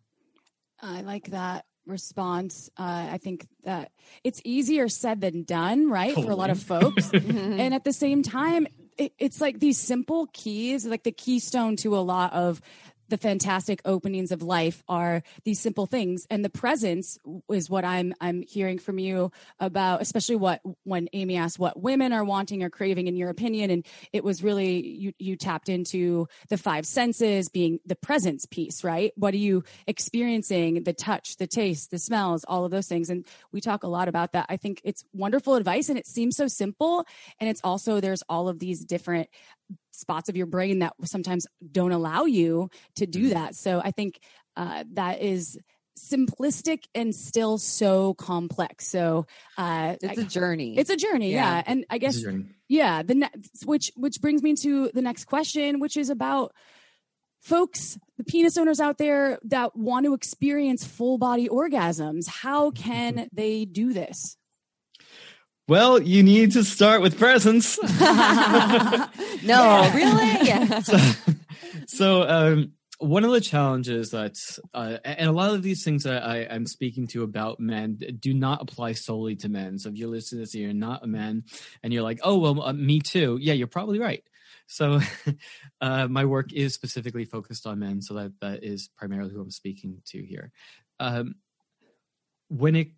S1: I like that response. Uh, I think that it's easier said than done, right, totally. for a lot of folks. and at the same time, it, it's like these simple keys, like the keystone to a lot of the fantastic openings of life are these simple things. And the presence is what i'm i'm hearing from you about especially what when amy asked what women are wanting or craving in your opinion. And it was really you you tapped into the five senses being the presence piece right? What are you experiencing? The touch the taste the smells all of those things. And we talk a lot about that. I think it's wonderful advice and it seems so simple. And it's also there's all of these different spots of your brain that sometimes don't allow you to do mm-hmm. that. So I think uh, that is simplistic and still so complex. So
S2: uh, it's a journey.
S1: It's a journey, yeah. yeah. And I guess yeah, the ne- which which brings me to the next question, which is about folks, the penis owners out there that want to experience full body orgasms. How can they do this?
S4: Well, you need to start with presence.
S2: no, really?
S4: So, so um, one of the challenges that, uh, and a lot of these things that I, am speaking to about men do not apply solely to men. So if you're listening to this, and you're not a man, and you're like, oh well, uh, me too. Yeah, you're probably right. So uh, my work is specifically focused on men, so that that is primarily who I'm speaking to here. Um, when it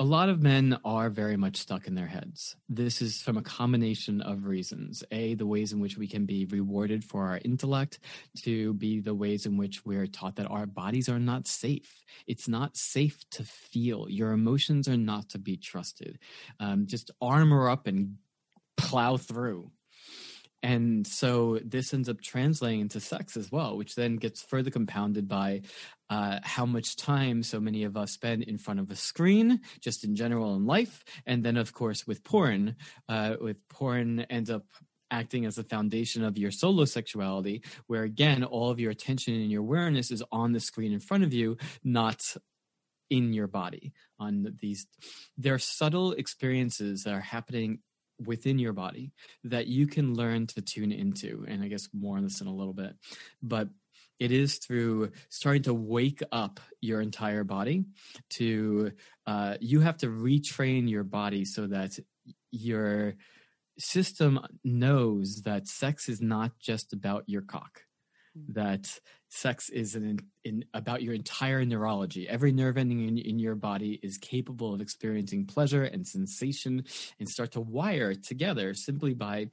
S4: a lot of men are very much stuck in their heads. This is from a combination of reasons. A, the ways in which we can be rewarded for our intellect, to be the ways in which we're taught that our bodies are not safe. It's not safe to feel. Your emotions are not to be trusted. Um, just armor up and plow through. And so this ends up translating into sex as well, which then gets further compounded by uh, how much time so many of us spend in front of a screen, just in general in life. And then, of course, with porn, uh, with porn ends up acting as the foundation of your solo sexuality, where again, all of your attention and your awareness is on the screen in front of you, not in your body on these there are subtle experiences that are happening within your body that you can learn to tune into. And I guess more on this in a little bit. But it is through starting to wake up your entire body to uh, you have to retrain your body so that your system knows that sex is not just about your cock. Mm-hmm. that sex is an, in, about your entire neurology. Every nerve ending in, in your body is capable of experiencing pleasure and sensation and start to wire together simply by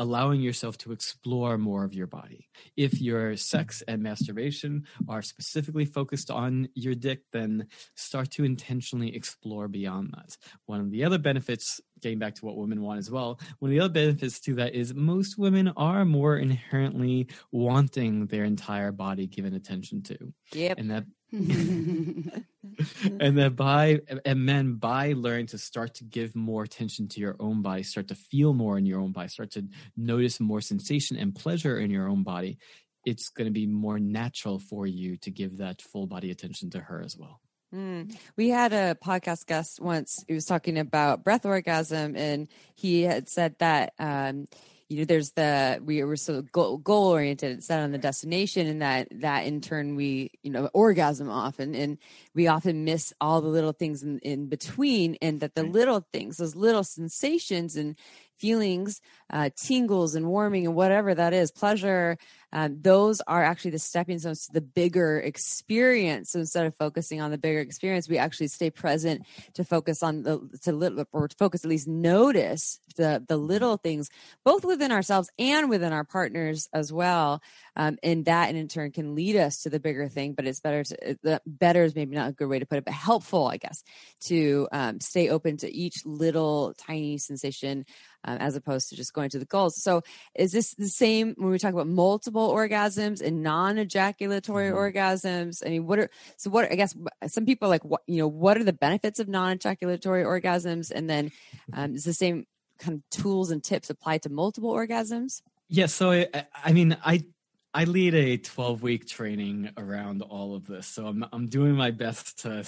S4: allowing yourself to explore more of your body. If your sex mm-hmm. and masturbation are specifically focused on your dick, then start to intentionally explore beyond that. One of the other benefits, getting back to what women want as well, one of the other benefits to that is most women are more inherently wanting their entire body given attention to.
S2: Yep.
S4: And that and then by and men by learning to start to give more attention to your own body start to feel more in your own body start to notice more sensation and pleasure in your own body it's going to be more natural for you to give that full body attention to her as well.
S2: Mm. We had a podcast guest once. He was talking about breath orgasm, and he had said that um, you know there's the we were so goal, goal oriented set on the destination and that that in turn we you know orgasm often and we often miss all the little things in, in between and that the little things those little sensations and feelings, uh, tingles and warming and whatever that is, pleasure, um, those are actually the stepping stones to the bigger experience. So instead of focusing on the bigger experience, we actually stay present to focus on the to little or to focus at least notice the the little things, both within ourselves and within our partners as well. Um, and that, in turn, can lead us to the bigger thing. But it's better to the better is maybe not a good way to put it, but helpful, I guess, to um, stay open to each little tiny sensation um, as opposed to just going to the goals. So, is this the same when we talk about multiple orgasms and non-ejaculatory mm-hmm. orgasms? I mean, what are so? What I guess some people like what you know what are the benefits of non-ejaculatory orgasms, and then um, is the same kind of tools and tips applied to multiple orgasms?
S4: Yeah. So I, I mean, I I lead a 12 week training around all of this. So I'm I'm doing my best to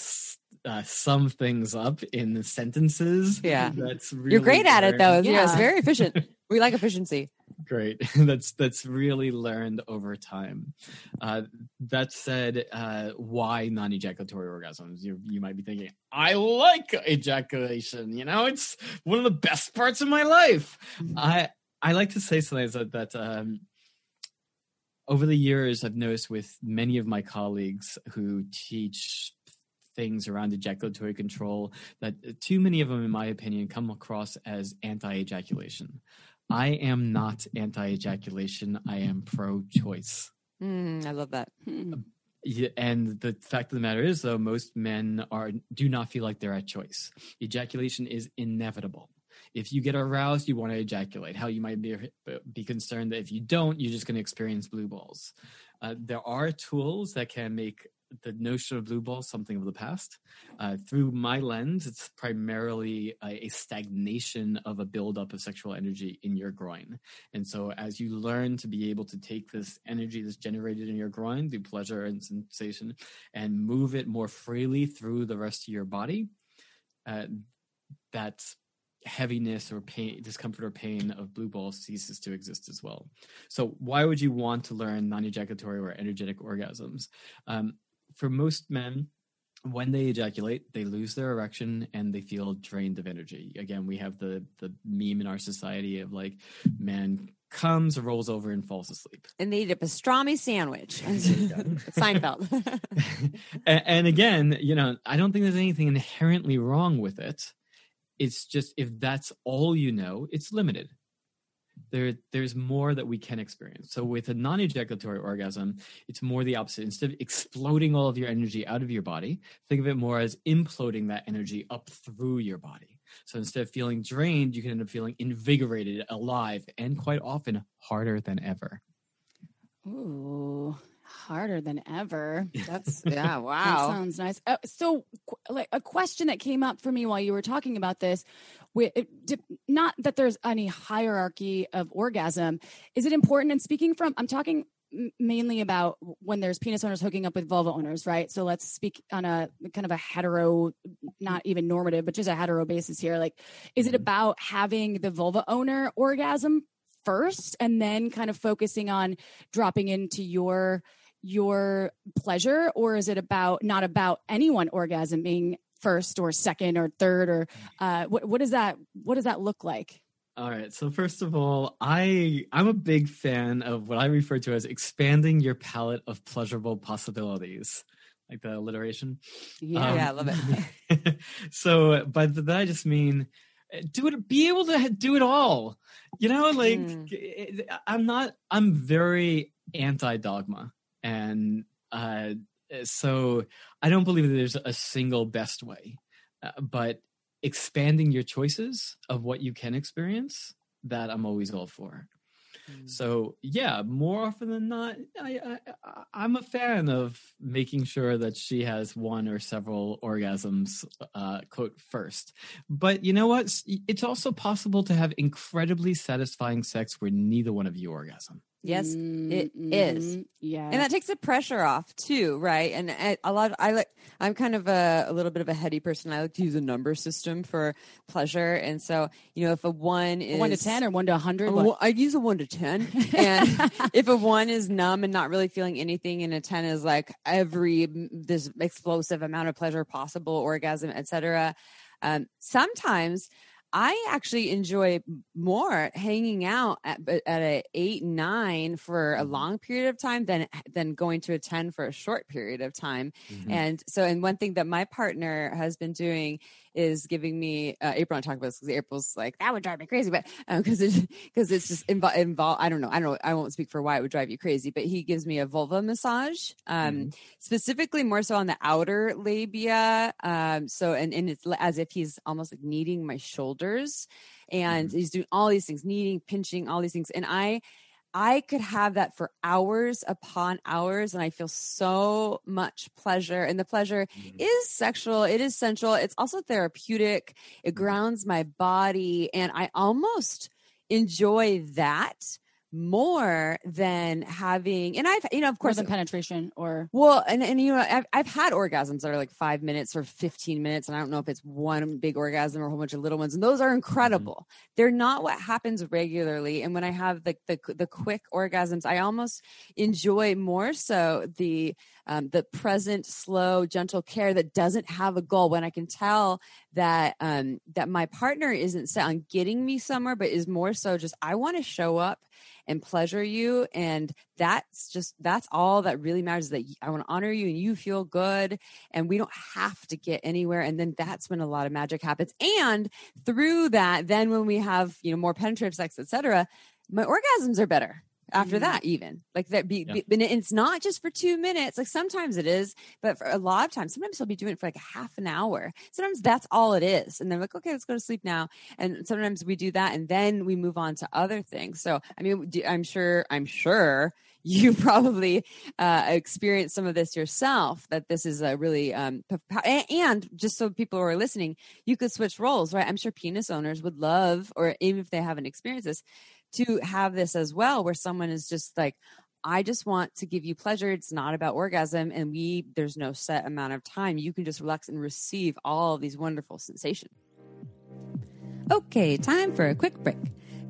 S4: uh, sum things up in sentences.
S2: Yeah. That's really You're great at it though. Yeah. it's very efficient. we like efficiency.
S4: Great. that's that's really learned over time. Uh, that said, uh, why non-ejaculatory orgasms? You you might be thinking, I like ejaculation. You know, it's one of the best parts of my life. Mm-hmm. I I like to say sometimes that that um, over the years, I've noticed with many of my colleagues who teach things around ejaculatory control that too many of them, in my opinion, come across as anti ejaculation. I am not anti ejaculation, I am pro choice.
S2: Mm, I love that.
S4: Hmm. Yeah, and the fact of the matter is, though, most men are do not feel like they're at choice. Ejaculation is inevitable if you get aroused, you want to ejaculate. How you might be, be concerned that if you don't, you're just going to experience blue balls. Uh, there are tools that can make the notion of blue balls something of the past. Uh, through my lens, it's primarily a, a, stagnation of a buildup of sexual energy in your groin. And so, as you learn to be able to take this energy that's generated in your groin through pleasure and sensation and move it more freely through the rest of your body, uh, that's heaviness or pain, discomfort or pain of blue balls ceases to exist as well. So, why would you want to learn non ejaculatory or energetic orgasms? Um, for most men, when they ejaculate, they lose their erection and they feel drained of energy. Again, we have the the meme in our society of like man comes, rolls over, and falls asleep.
S2: And they eat a pastrami sandwich. Seinfeld.
S4: and, and again, you know, I don't think there's anything inherently wrong with it it's just if that's all you know, it's limited. There, there's more that we can experience. So with a non-ejaculatory orgasm, it's more the opposite. Instead of exploding all of your energy out of your body, think of it more as imploding that energy up through your body. So instead of feeling drained, you can end up feeling invigorated, alive, and quite often harder than ever.
S1: Ooh, harder than ever.
S2: That's yeah, wow.
S1: that sounds nice. Uh, so, like a question that came up for me while you were talking about this, with not that there's any hierarchy of orgasm. Is it important? And speaking from, I'm talking mainly about when there's penis owners hooking up with vulva owners, right? So let's speak on a kind of a hetero, not even normative, but just a hetero basis here. Like, is it mm-hmm. about having the vulva owner orgasm first and then kind of focusing on dropping into your your pleasure or is it about not about anyone orgasming first or second or third or uh, what, what does that what does that look like?
S4: All right. So first of all i i'm a big fan of what i refer to as expanding your palette of pleasurable possibilities. Like the alliteration?
S2: Yeah, um, yeah i love
S4: it. So by that i just mean do it be able to do it all. You know like mm. i'm not i'm very anti-dogma and uh, so I don't believe that there's a single best way, uh, but expanding your choices of what you can experience that I'm always all for. Mm. So yeah, more often than not, I, I I'm a fan of making sure that she has one or several orgasms, uh, quote first. But you know what? It's also possible to have incredibly satisfying sex where neither one of you orgasm.
S2: Yes, it is.
S1: Yeah.
S2: And that takes the pressure off too, right? And I, a lot, of, I like, I'm kind of a, a little bit of a heady person. I like to use a number system for pleasure, and so you know, if a one is
S1: one to 10 or one to 100?
S2: a
S1: What?
S2: one- I'd use a one to ten, and if a one is numb and not really feeling anything, and a ten is like every this explosive amount of pleasure possible, orgasm, etc. Um, sometimes I actually enjoy more hanging out at, at a eight nine for a mm-hmm. long period of time than than going to a ten for a short period of time. Mm-hmm. And so, and one thing that my partner has been doing is giving me uh, April. and talk about this because April's like that would drive me crazy, but because it because it's just involved. Invol- I don't know. I don't. know. I won't speak for why it would drive you crazy, but he gives me a vulva massage, um, specifically more so on the outer labia. Um, so and and it's as if he's almost like kneading my shoulders, and he's doing all these things, kneading, pinching, all these things, and I. I could have that for hours upon hours, and I feel so much pleasure. And the pleasure mm-hmm. is sexual, it is sensual, it's also therapeutic, it mm-hmm. grounds my body, and I almost enjoy that more than having and i've you know of
S1: More
S2: course
S1: than penetration or
S2: well, and and you know, I've I've had orgasms that are like five minutes or fifteen minutes, and I don't know if it's one big orgasm or a whole bunch of little ones, and those are mm-hmm. incredible. They're not what happens regularly, and when I have the the the quick orgasms, I almost enjoy more so the um, the present, slow, gentle care that doesn't have a goal. When I can tell that um, that my partner isn't set on getting me somewhere, but is more so just I want to show up and pleasure you and that's just that's all that really matters that I want to honor you and you feel good and we don't have to get anywhere and then that's when a lot of magic happens and through that then when we have you know more penetrative sex etc my orgasms are better after that even like that be,
S4: Yeah.
S2: be and it's not just for two minutes like sometimes it is but for a lot of times sometimes they'll be doing it for like a half an hour. Sometimes that's all it is and they're like okay let's go to sleep now and sometimes we do that and then we move on to other things. So i mean i'm sure i'm sure you probably uh, experienced some of this yourself that this is a really um p- p- a- and just so people who are listening you could switch roles right? I'm sure penis owners would love or even if they haven't experienced this to have this as well where someone is just like I just want to give you pleasure. It's not about orgasm and we there's no set amount of time. You can just relax and receive all of these wonderful sensations. Okay, time for a quick break.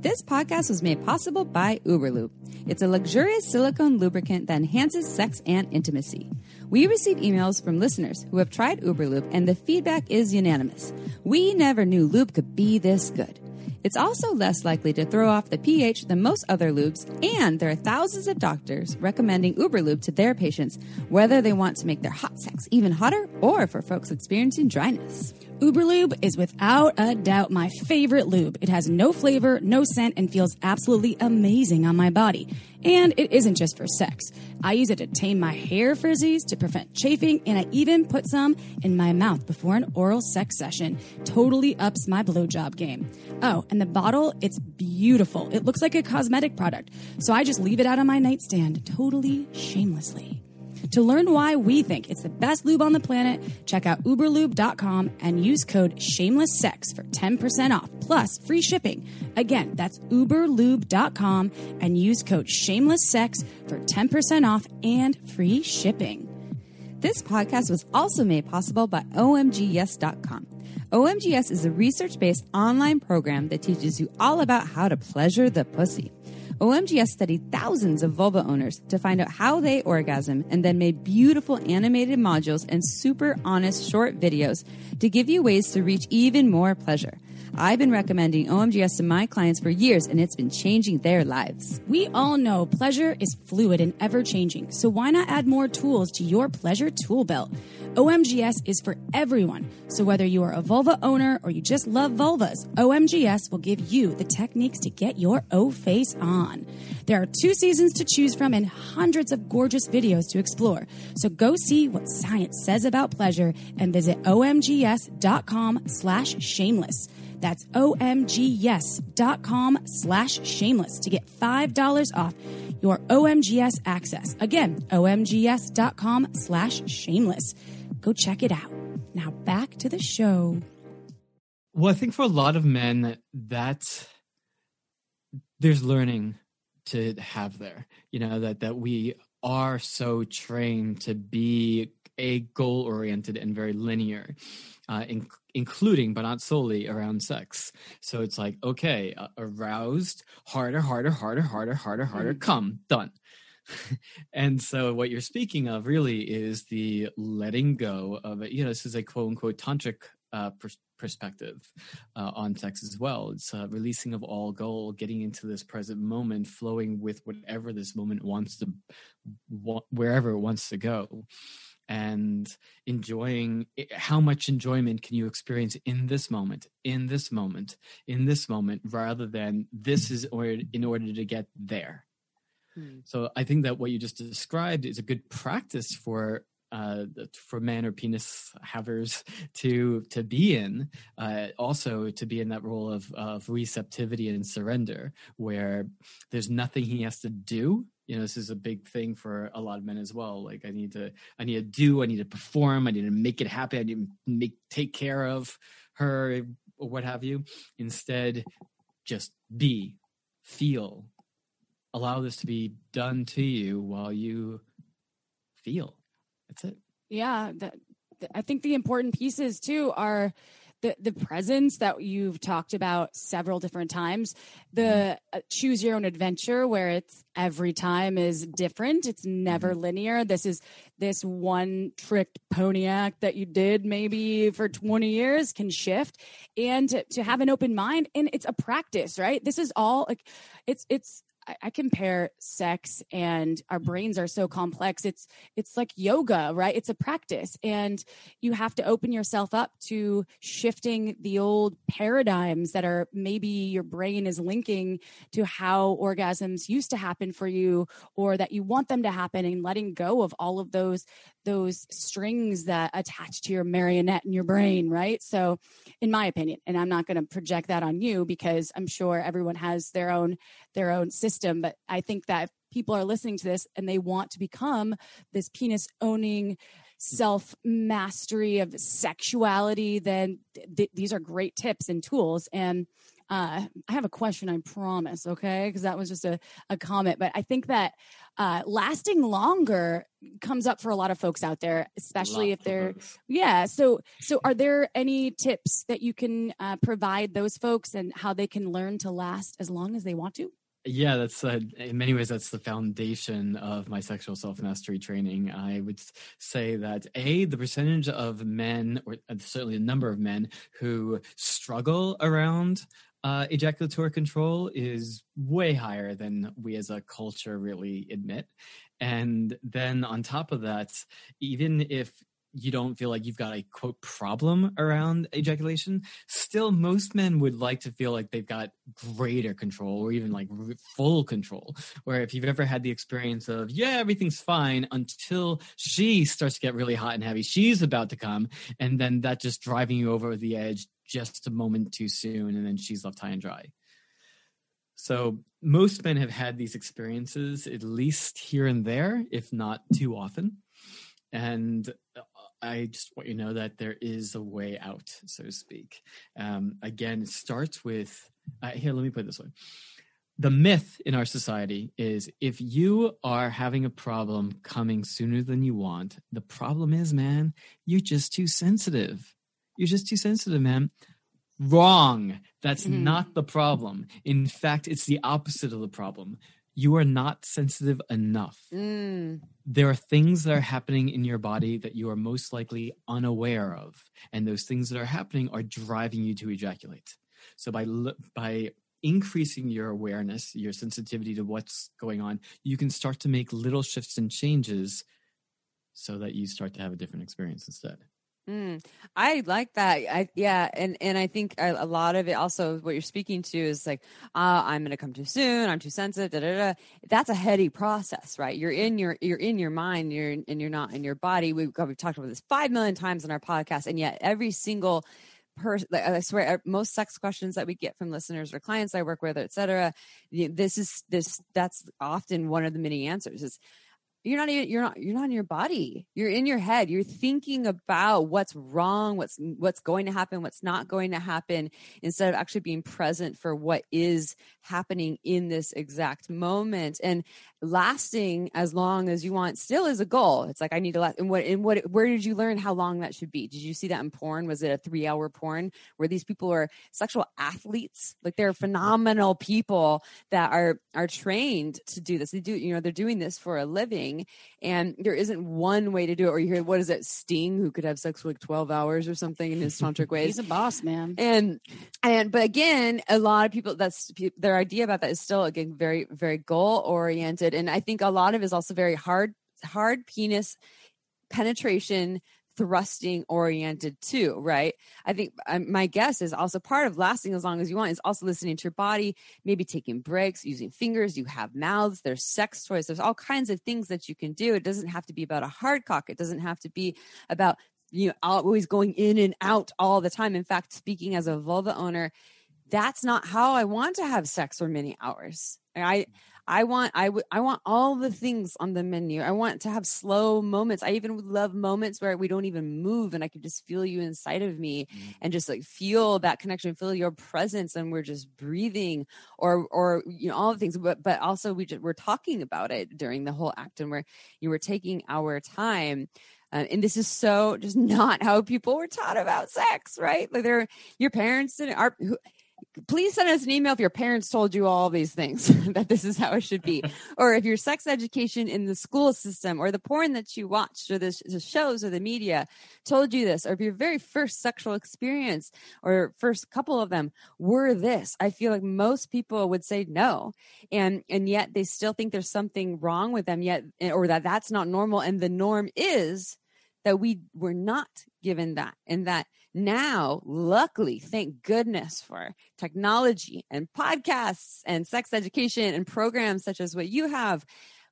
S2: This podcast was made possible by Uberlube. It's a luxurious silicone lubricant that enhances sex and intimacy. We receive emails from listeners who have tried Uberlube and the feedback is unanimous. We never knew lube could be this good. It's also less likely to throw off the pH than most other lubes, and there are thousands of doctors recommending Uberlube to their patients, whether they want to make their hot sex even hotter or for folks experiencing dryness.
S1: Uberlube is without a doubt my favorite lube. It has no flavor, no scent, and feels absolutely amazing on my body. And it isn't just for sex. I use it to tame my hair frizzies, to prevent chafing, and I even put some in my mouth before an oral sex session. Totally ups my blowjob game. Oh, and the bottle, it's beautiful. It looks like a cosmetic product. So I just leave it out on my nightstand, totally shamelessly. To learn why we think it's the best lube on the planet, check out uberlube.com and use code shamelesssex for 10% off plus free shipping. Again, that's uberlube.com and use code shamelesssex for 10% off and free shipping.
S2: This podcast was also made possible by OMGYes.com. OMGYes is a research based online program that teaches you all about how to pleasure the pussy. OMGYes studied thousands of vulva owners to find out how they orgasm and then made beautiful animated modules and super honest short videos to give you ways to reach even more pleasure. I've been recommending OMGYes to my clients for years and it's been changing their lives.
S1: We all know pleasure is fluid and ever changing, so why not add more tools to your pleasure tool belt? OMGYes is for everyone, so whether you are a vulva owner or you just love vulvas, OMGYes will give you the techniques to get your O face on. There are two seasons to choose from and hundreds of gorgeous videos to explore, so go see what science says about pleasure and visit omgyes.com slash shameless. That's omgyes.com slash shameless to get $5 off your OMGYes access. Again, omgyes.com slash shameless. Go check it out. Now back to the show.
S4: Well, I think for a lot of men, that there's learning to have there. You know that that we are so trained to be a goal oriented and very linear, uh, in, including but not solely around sex. So it's like, okay, uh, aroused, harder, harder, harder, harder, harder, harder, come, done. and so what you're speaking of really is the letting go of it. You know, this is a quote unquote tantric uh, pers- perspective uh, on sex as well. It's uh, releasing of all goal, getting into this present moment, flowing with whatever this moment wants to, wherever it wants to go and enjoying how much enjoyment can you experience in this moment in this moment in this moment rather than this is or in order to get there hmm. so i think that what you just described is a good practice for uh, for men or penis havers to to be in, uh, also to be in that role of of receptivity and surrender, where there's nothing he has to do. You know this is a big thing for a lot of men as well. Like i need to i need to do i need to perform i need to make it happen i need to make take care of her or what have you. Instead just be feel. Allow this to be done to you while you feel that's it.
S1: Yeah that, i think the important pieces too are the the presence that you've talked about several different times. The mm-hmm. uh, choose your own adventure where it's every time is different. It's never mm-hmm. linear. This is this one tricked pony act that you did maybe for 20 years can shift. And to, to have an open mind and it's a practice right? This is all like it's it's I, I compare sex and our mm-hmm. brains are so complex. It's it's like yoga, right? It's a practice, and you have to open yourself up to shifting the old paradigms that are maybe your brain is linking to how orgasms used to happen for you, or that you want them to happen, and letting go of all of those those strings that attach to your marionette in your brain, right? So, in my opinion, and I'm not going to project that on you because I'm sure everyone has their own their own system, but I think that if people are listening to this and they want to become this penis owning self mastery of sexuality, then th- these are great tips and tools. And uh, I have a question, I promise, okay? Because that was just a, a comment. But I think that uh, lasting longer comes up for a lot of folks out there, especially if they're, yeah. So, so are there any tips that you can uh, provide those folks and how they can learn to last as long as they want to?
S4: Yeah, that's uh, in many ways that's the foundation of my sexual self mastery training. I would say that a the percentage of men, or uh, certainly the number of men who struggle around uh, ejaculatory control is way higher than we as a culture really admit. And then on top of that, even if you don't feel like you've got a quote problem around ejaculation, still most men would like to feel like they've got greater control or even like full control. Where if you've ever had the experience of, yeah, everything's fine until she starts to get really hot and heavy, she's about to come, and then that just driving you over the edge just a moment too soon, and then she's left high and dry. So most men have had these experiences at least here and there, if not too often. And I just want you to know that there is a way out, so to speak. Um, again, it starts with uh, here. Let me put it this way: the myth in our society is if you are having a problem coming sooner than you want, the problem is, man, you're just too sensitive. You're just too sensitive, man. Wrong. That's mm-hmm. not the problem. In fact, it's the opposite of the problem. You are not sensitive enough. Mm. There are things that are happening in your body that you are most likely unaware of, and those things that are happening are driving you to ejaculate. So by by increasing your awareness, your sensitivity to what's going on, you can start to make little shifts and changes so that you start to have a different experience instead.
S2: Mm, I like that. I yeah, and and I think a, a, lot of it also what you're speaking to is like, uh, I'm going to come too soon. I'm too sensitive. Da, da, da. That's a heady process, right? You're in your you're in your mind. You're and you're not in your body. We've we've talked about this five million times in our podcast, and yet every single person i swear most sex questions that we get from listeners or clients i work with etc this is this that's often one of the many answers is you're not even you're not you're not in your body. You're in your head. You're thinking about what's wrong what's what's going to happen what's not going to happen instead of actually being present for what is happening in this exact moment. And lasting as long as you want still is a goal. It's like i need to last and what and what where did you learn how long that should be? Did you see that in porn? Was it a three hour porn where these people are sexual athletes? Like they're phenomenal people that are are trained to do this. They do you know they're doing this for a living and there isn't one way to do it or you hear what is it sting who could have sex for like 12 hours or something in his tantric ways
S1: He's a boss, man.
S2: and and but again a lot of people that's their idea about that is still again very very goal oriented and i think a lot of it is also very hard hard penis penetration thrusting oriented too right? I think um, my guess is also part of lasting as long as you want is also listening to your body maybe taking breaks using fingers you have mouths there's sex toys there's all kinds of things that you can do. It doesn't have to be about a hard cock. It doesn't have to be about you know always going in and out all the time. In fact speaking as a vulva owner that's not how i want to have sex for many hours. I i want i would i want all the things on the menu i want to have slow moments i even love moments where we don't even move and i could just feel you inside of me and just like feel that connection feel your presence and we're just breathing or or you know all the things but but also we just we're talking about it during the whole act and we're you were taking our time uh, and this is so just not how people were taught about sex, right? Like they're your parents didn't. Our, who, please send us an email if your parents told you all these things that this is how it should be, or if your sex education in the school system or the porn that you watched or the, the shows or the media told you this, or if your very first sexual experience or first couple of them were this. I feel like most people would say no, and and yet they still think there's something wrong with them yet, eh, or that that's not normal, and the norm is that we were not given that and that now luckily thank goodness for technology and podcasts and sex education and programs such as what you have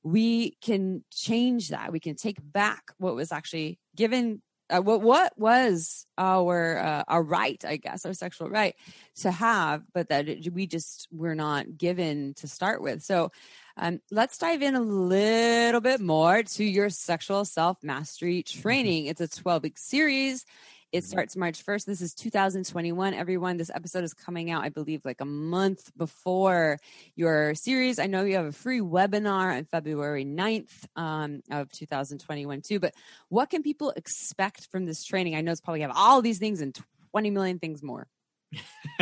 S2: we can change that we can take back what was actually given uh, what what was our uh, our right i guess our sexual right to have but that it, we just were not given to start with so um, let's dive in a little bit more to your sexual self mastery training. It's a 12 week series. It starts March 1st. This is 2021. Everyone, this episode is coming out, I believe, like a month before your series. I know you have a free webinar on February 9th um, of 2021, too. But what can people expect from this training? I know it's probably have all these things and 20 million things more.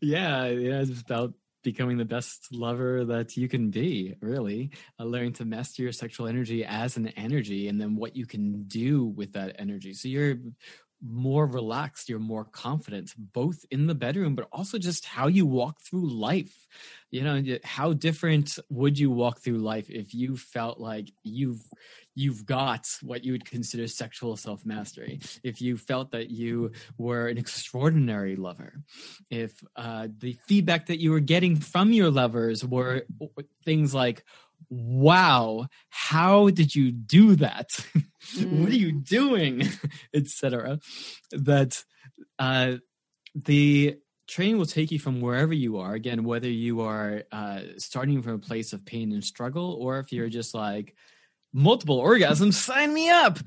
S4: yeah, yeah, it's about becoming the best lover that you can be really. Uh, learning to master your sexual energy as an energy and then what you can do with that energy. So you're more relaxed you're more confident both in the bedroom but also just how you walk through life. You know how different would you walk through life if you felt like you've you've got what you would consider sexual self mastery, if you felt that you were an extraordinary lover, if uh, the feedback that you were getting from your lovers were things like, wow how did you do that mm. what are you doing etc that uh the training will take you from wherever you are again whether you are uh starting from a place of pain and struggle or if you're just like multiple orgasms, sign me up.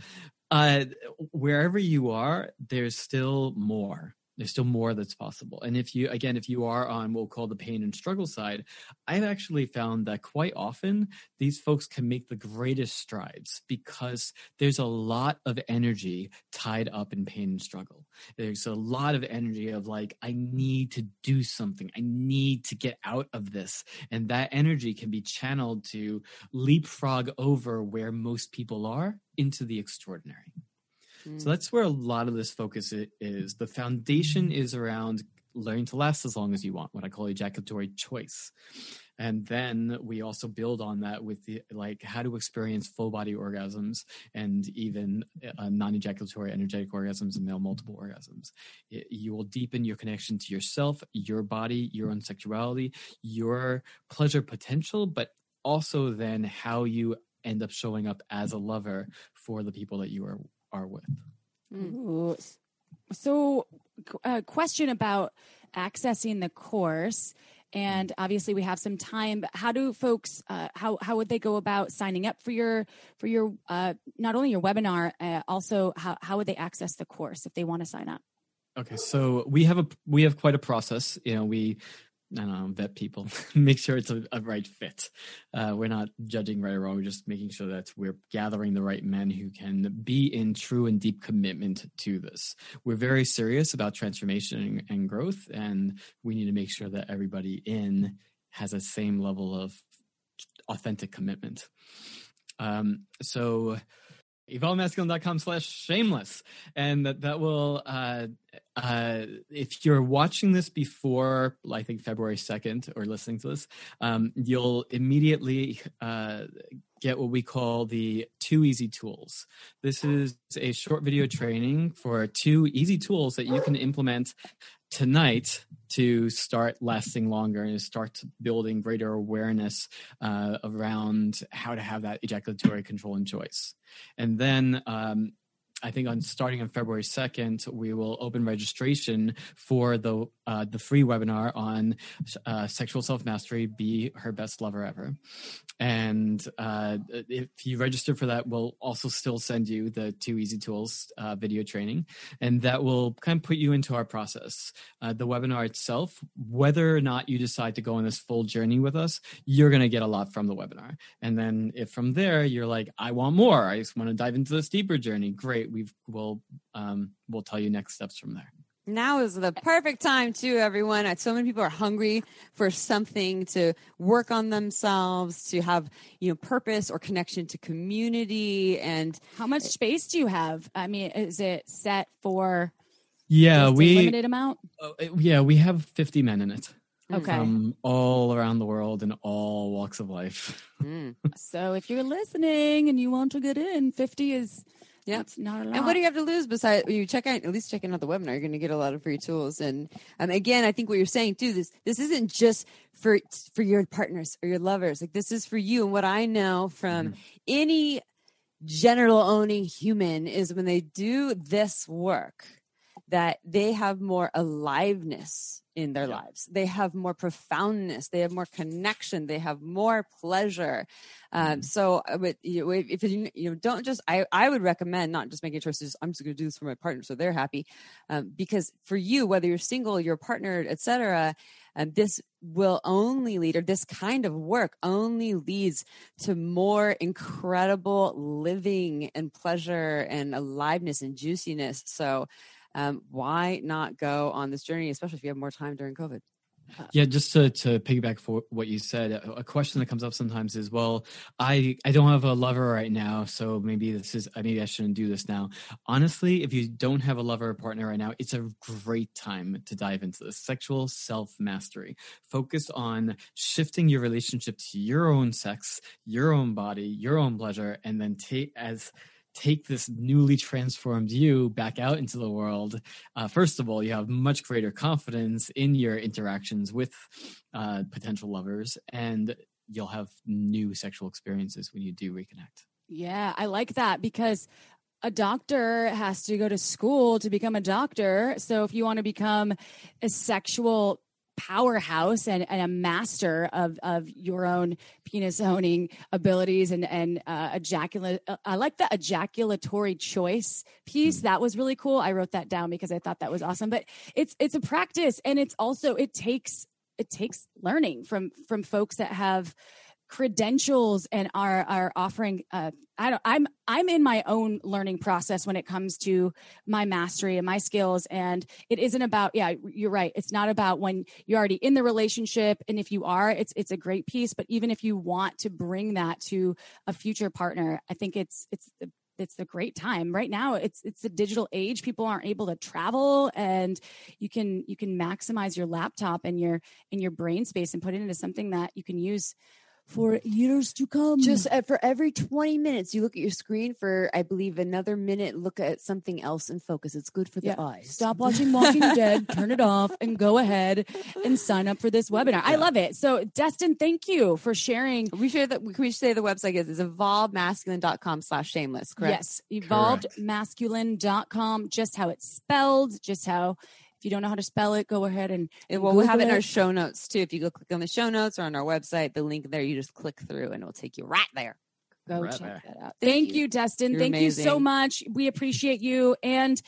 S4: Uh, wherever you are, there's still more there's still more that's possible. And if you, again, if you are on what we'll call the pain and struggle side, I've actually found that quite often these folks can make the greatest strides because there's a lot of energy tied up in pain and struggle. There's a lot of energy of like, I need to do something. I need to get out of this. And that energy can be channeled to leapfrog over where most people are into the extraordinary. So that's where a lot of this focus is. The foundation is around learning to last as long as you want, what I call ejaculatory choice. And then we also build on that with the like how to experience full body orgasms and even uh, non ejaculatory energetic orgasms and male multiple orgasms. It, you will deepen your connection to yourself, your body, your own sexuality, your pleasure potential, but also then how you end up showing up as a lover for the people that you are are with.
S1: Ooh. So, a question about accessing the course and obviously we have some time. But how do folks? Uh, how how would they go about signing up for your for your uh, not only your webinar, uh, also how how would they access the course if they want to sign up?
S4: Okay, so we have a we have quite a process. You know, we I don't know, vet people, make sure it's a, a right fit. Uh, we're not judging right or wrong. We're just making sure that we're gathering the right men who can be in true and deep commitment to this. We're very serious about transformation and growth, and we need to make sure that everybody in has the same level of authentic commitment. Um, so evolvedmasculine.com slash shameless. And that that will uh uh if you're watching this before i think february 2nd or listening to this um you'll immediately uh get what we call the two easy tools. This is a short video training for two easy tools that you can implement tonight to start lasting longer and start building greater awareness uh, around how to have that ejaculatory control and choice. And then um, I think on starting on February 2nd, we will open registration for the uh, the free webinar on uh, sexual self mastery. Be her best lover ever. And uh, if you register for that, we'll also still send you the two easy tools uh, video training, and that will kind of put you into our process. Uh, the webinar itself, whether or not you decide to go on this full journey with us, you're going to get a lot from the webinar. And then if from there you're like, I want more, I just want to dive into this deeper journey, great. We've we'll um, we'll tell you next steps from there.
S2: Now is the perfect time too, everyone. So many people are hungry for something to work on themselves, to have you know purpose or connection to community. And
S1: how much space do you have? I mean, is it set for?
S4: Yeah, we
S1: limited amount.
S4: Uh, yeah, we have fifty men in it.
S1: Okay.
S4: From all around the world and all walks of life.
S1: Mm. so if you're listening and you want to get in, 50 is yeah, it's not a lot.
S2: And what do you have to lose besides you check out at least checking out the webinar? You're going to get a lot of free tools. And um, again, I think what you're saying too this this isn't just for for your partners or your lovers. Like this is for you. And what I know from mm-hmm. any genital owning human is when they do this work that they have more aliveness in their yeah. lives. They have more profoundness. They have more connection. They have more pleasure. Um, mm-hmm. So, but, you know, if you, you know, don't just, I, I would recommend not just making choices. I'm just going to do this for my partner so they're happy, um, because for you, whether you're single, you're partnered, etc., um, this will only lead, or this kind of work only leads to more incredible living and pleasure and aliveness and juiciness. So, um, why not go on this journey, especially if you have more time during COVID?
S4: Yeah, just to, to piggyback for what you said, a question that comes up sometimes is, well, I I don't have a lover right now, so maybe this is maybe I shouldn't do this now. Honestly, if you don't have a lover or partner right now, it's a great time to dive into this sexual self mastery. Focus on shifting your relationship to your own sex, your own body, your own pleasure, and then take as take this newly transformed you back out into the world, uh, first of all, you have much greater confidence in your interactions with uh, potential lovers, and you'll have new sexual experiences when you do reconnect.
S1: Yeah, I like that because a doctor has to go to school to become a doctor. So if you want to become a sexual powerhouse and, and, a master of, of your own penis owning abilities and, and uh, ejaculate. Uh, I like the ejaculatory choice piece. Hmm. That was really cool. I wrote that down because I thought that was awesome, but it's, it's a practice and it's also, it takes, it takes learning from, from folks that have, credentials and are are offering uh, I don't I'm I'm in my own learning process when it comes to my mastery and my skills. And it isn't about yeah you're right. It's not about when you're already in the relationship and if you are it's it's a great piece. But even if you want to bring that to a future partner I think it's it's it's a great time. Right now it's it's a digital age. People aren't able to travel and you can you can maximize your laptop and your and your brain space and put it into something that you can use for years to come.
S2: Just uh, for every 20 minutes, you look at your screen for, I believe, another minute, look at something else and focus. It's good for the yeah. eyes.
S1: Stop watching Walking Dead, turn it off, and go ahead and sign up for this webinar. Yeah. I love it. So, Destin, thank you for sharing.
S2: We share that. Can We say the website is, is evolvedmasculine.com slash shameless, correct?
S1: Yes, evolvedmasculine.com, just how it's spelled, just how If you don't know how to spell it, go ahead and,
S2: And
S1: and
S2: well, we'll have it in our show notes too. If you go click on the show notes or on our website, the link there, you just click through and it'll take you right there.
S1: Go
S4: Right
S1: check
S4: there.
S1: that out. Thank, you. Destin.
S2: You're
S1: Thank you so much. We appreciate you. And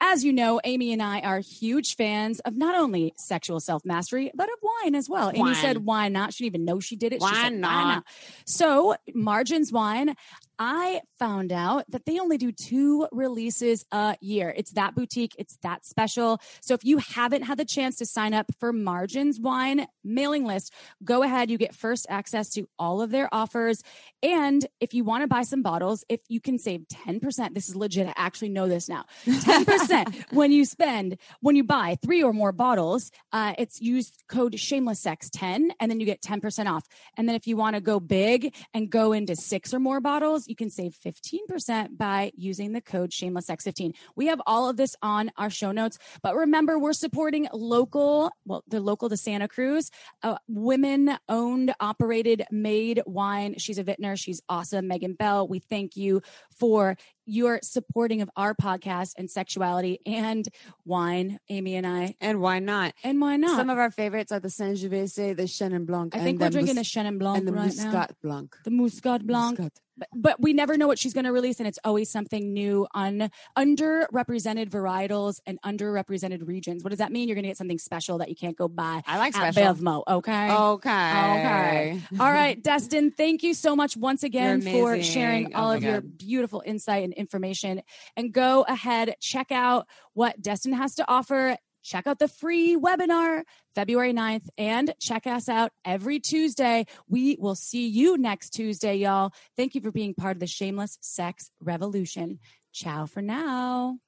S1: as you know, Amy and I are huge fans of not only sexual self mastery, but of wine as well. Amy
S2: Wine.
S1: said, why not? She didn't even know she did it. she
S2: Why not?
S1: So, Margins Wine, I found out that they only do two releases a year. It's that boutique, it's that special. So, if you haven't had the chance to sign up for Margins Wine mailing list, go ahead. You get first access to all of their offers. And if you want to buy some bottles, if you can save 10%, this is legit. I actually know this now. 10% when you spend, when you buy three or more bottles, uh, it's use code shameless sex 10 and then you get 10% off. And then if you want to go big and go into six or more bottles, you can save 15% by using the code shameless15 We have all of this on our show notes, but remember we're supporting local, well, the local to Santa Cruz, uh, women owned, operated, made wine. She's a vintner. She's awesome. Megan Bell, we thank you for your supporting of our podcast and sexuality and wine, Amy and I.
S2: And why not?
S1: And why not?
S2: Some of our favorites are the Sangiovese, the Chenin Blanc,
S1: I think we're drinking
S2: Mus-
S1: a Chenin Blanc
S2: and the
S1: right now.
S2: Muscat Blanc.
S1: The Muscat Blanc.
S2: Muscat.
S1: But, but we never know what she's going to release, and it's always something new on underrepresented varietals and underrepresented regions. What does that mean? You're going to get something special that you can't go buy
S2: I like special.
S1: Bevmo. Okay.
S2: Okay.
S1: Okay. All right, Destin, thank you so much once again for sharing
S2: Oh
S1: all
S2: my
S1: of your beautiful insight and information. And go ahead, check out what Destin has to offer. Check out the free webinar February 9th and check us out every Tuesday. We will see you next Tuesday, y'all. Thank you for being part of the Shameless Sex Revolution. Ciao for now.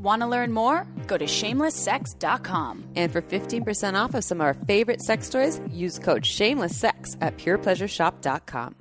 S1: Want to learn more? Go to shamelesssex.com.
S2: And for 15% off of some of our favorite sex toys, use code shameless sex at purepleasureshop.com.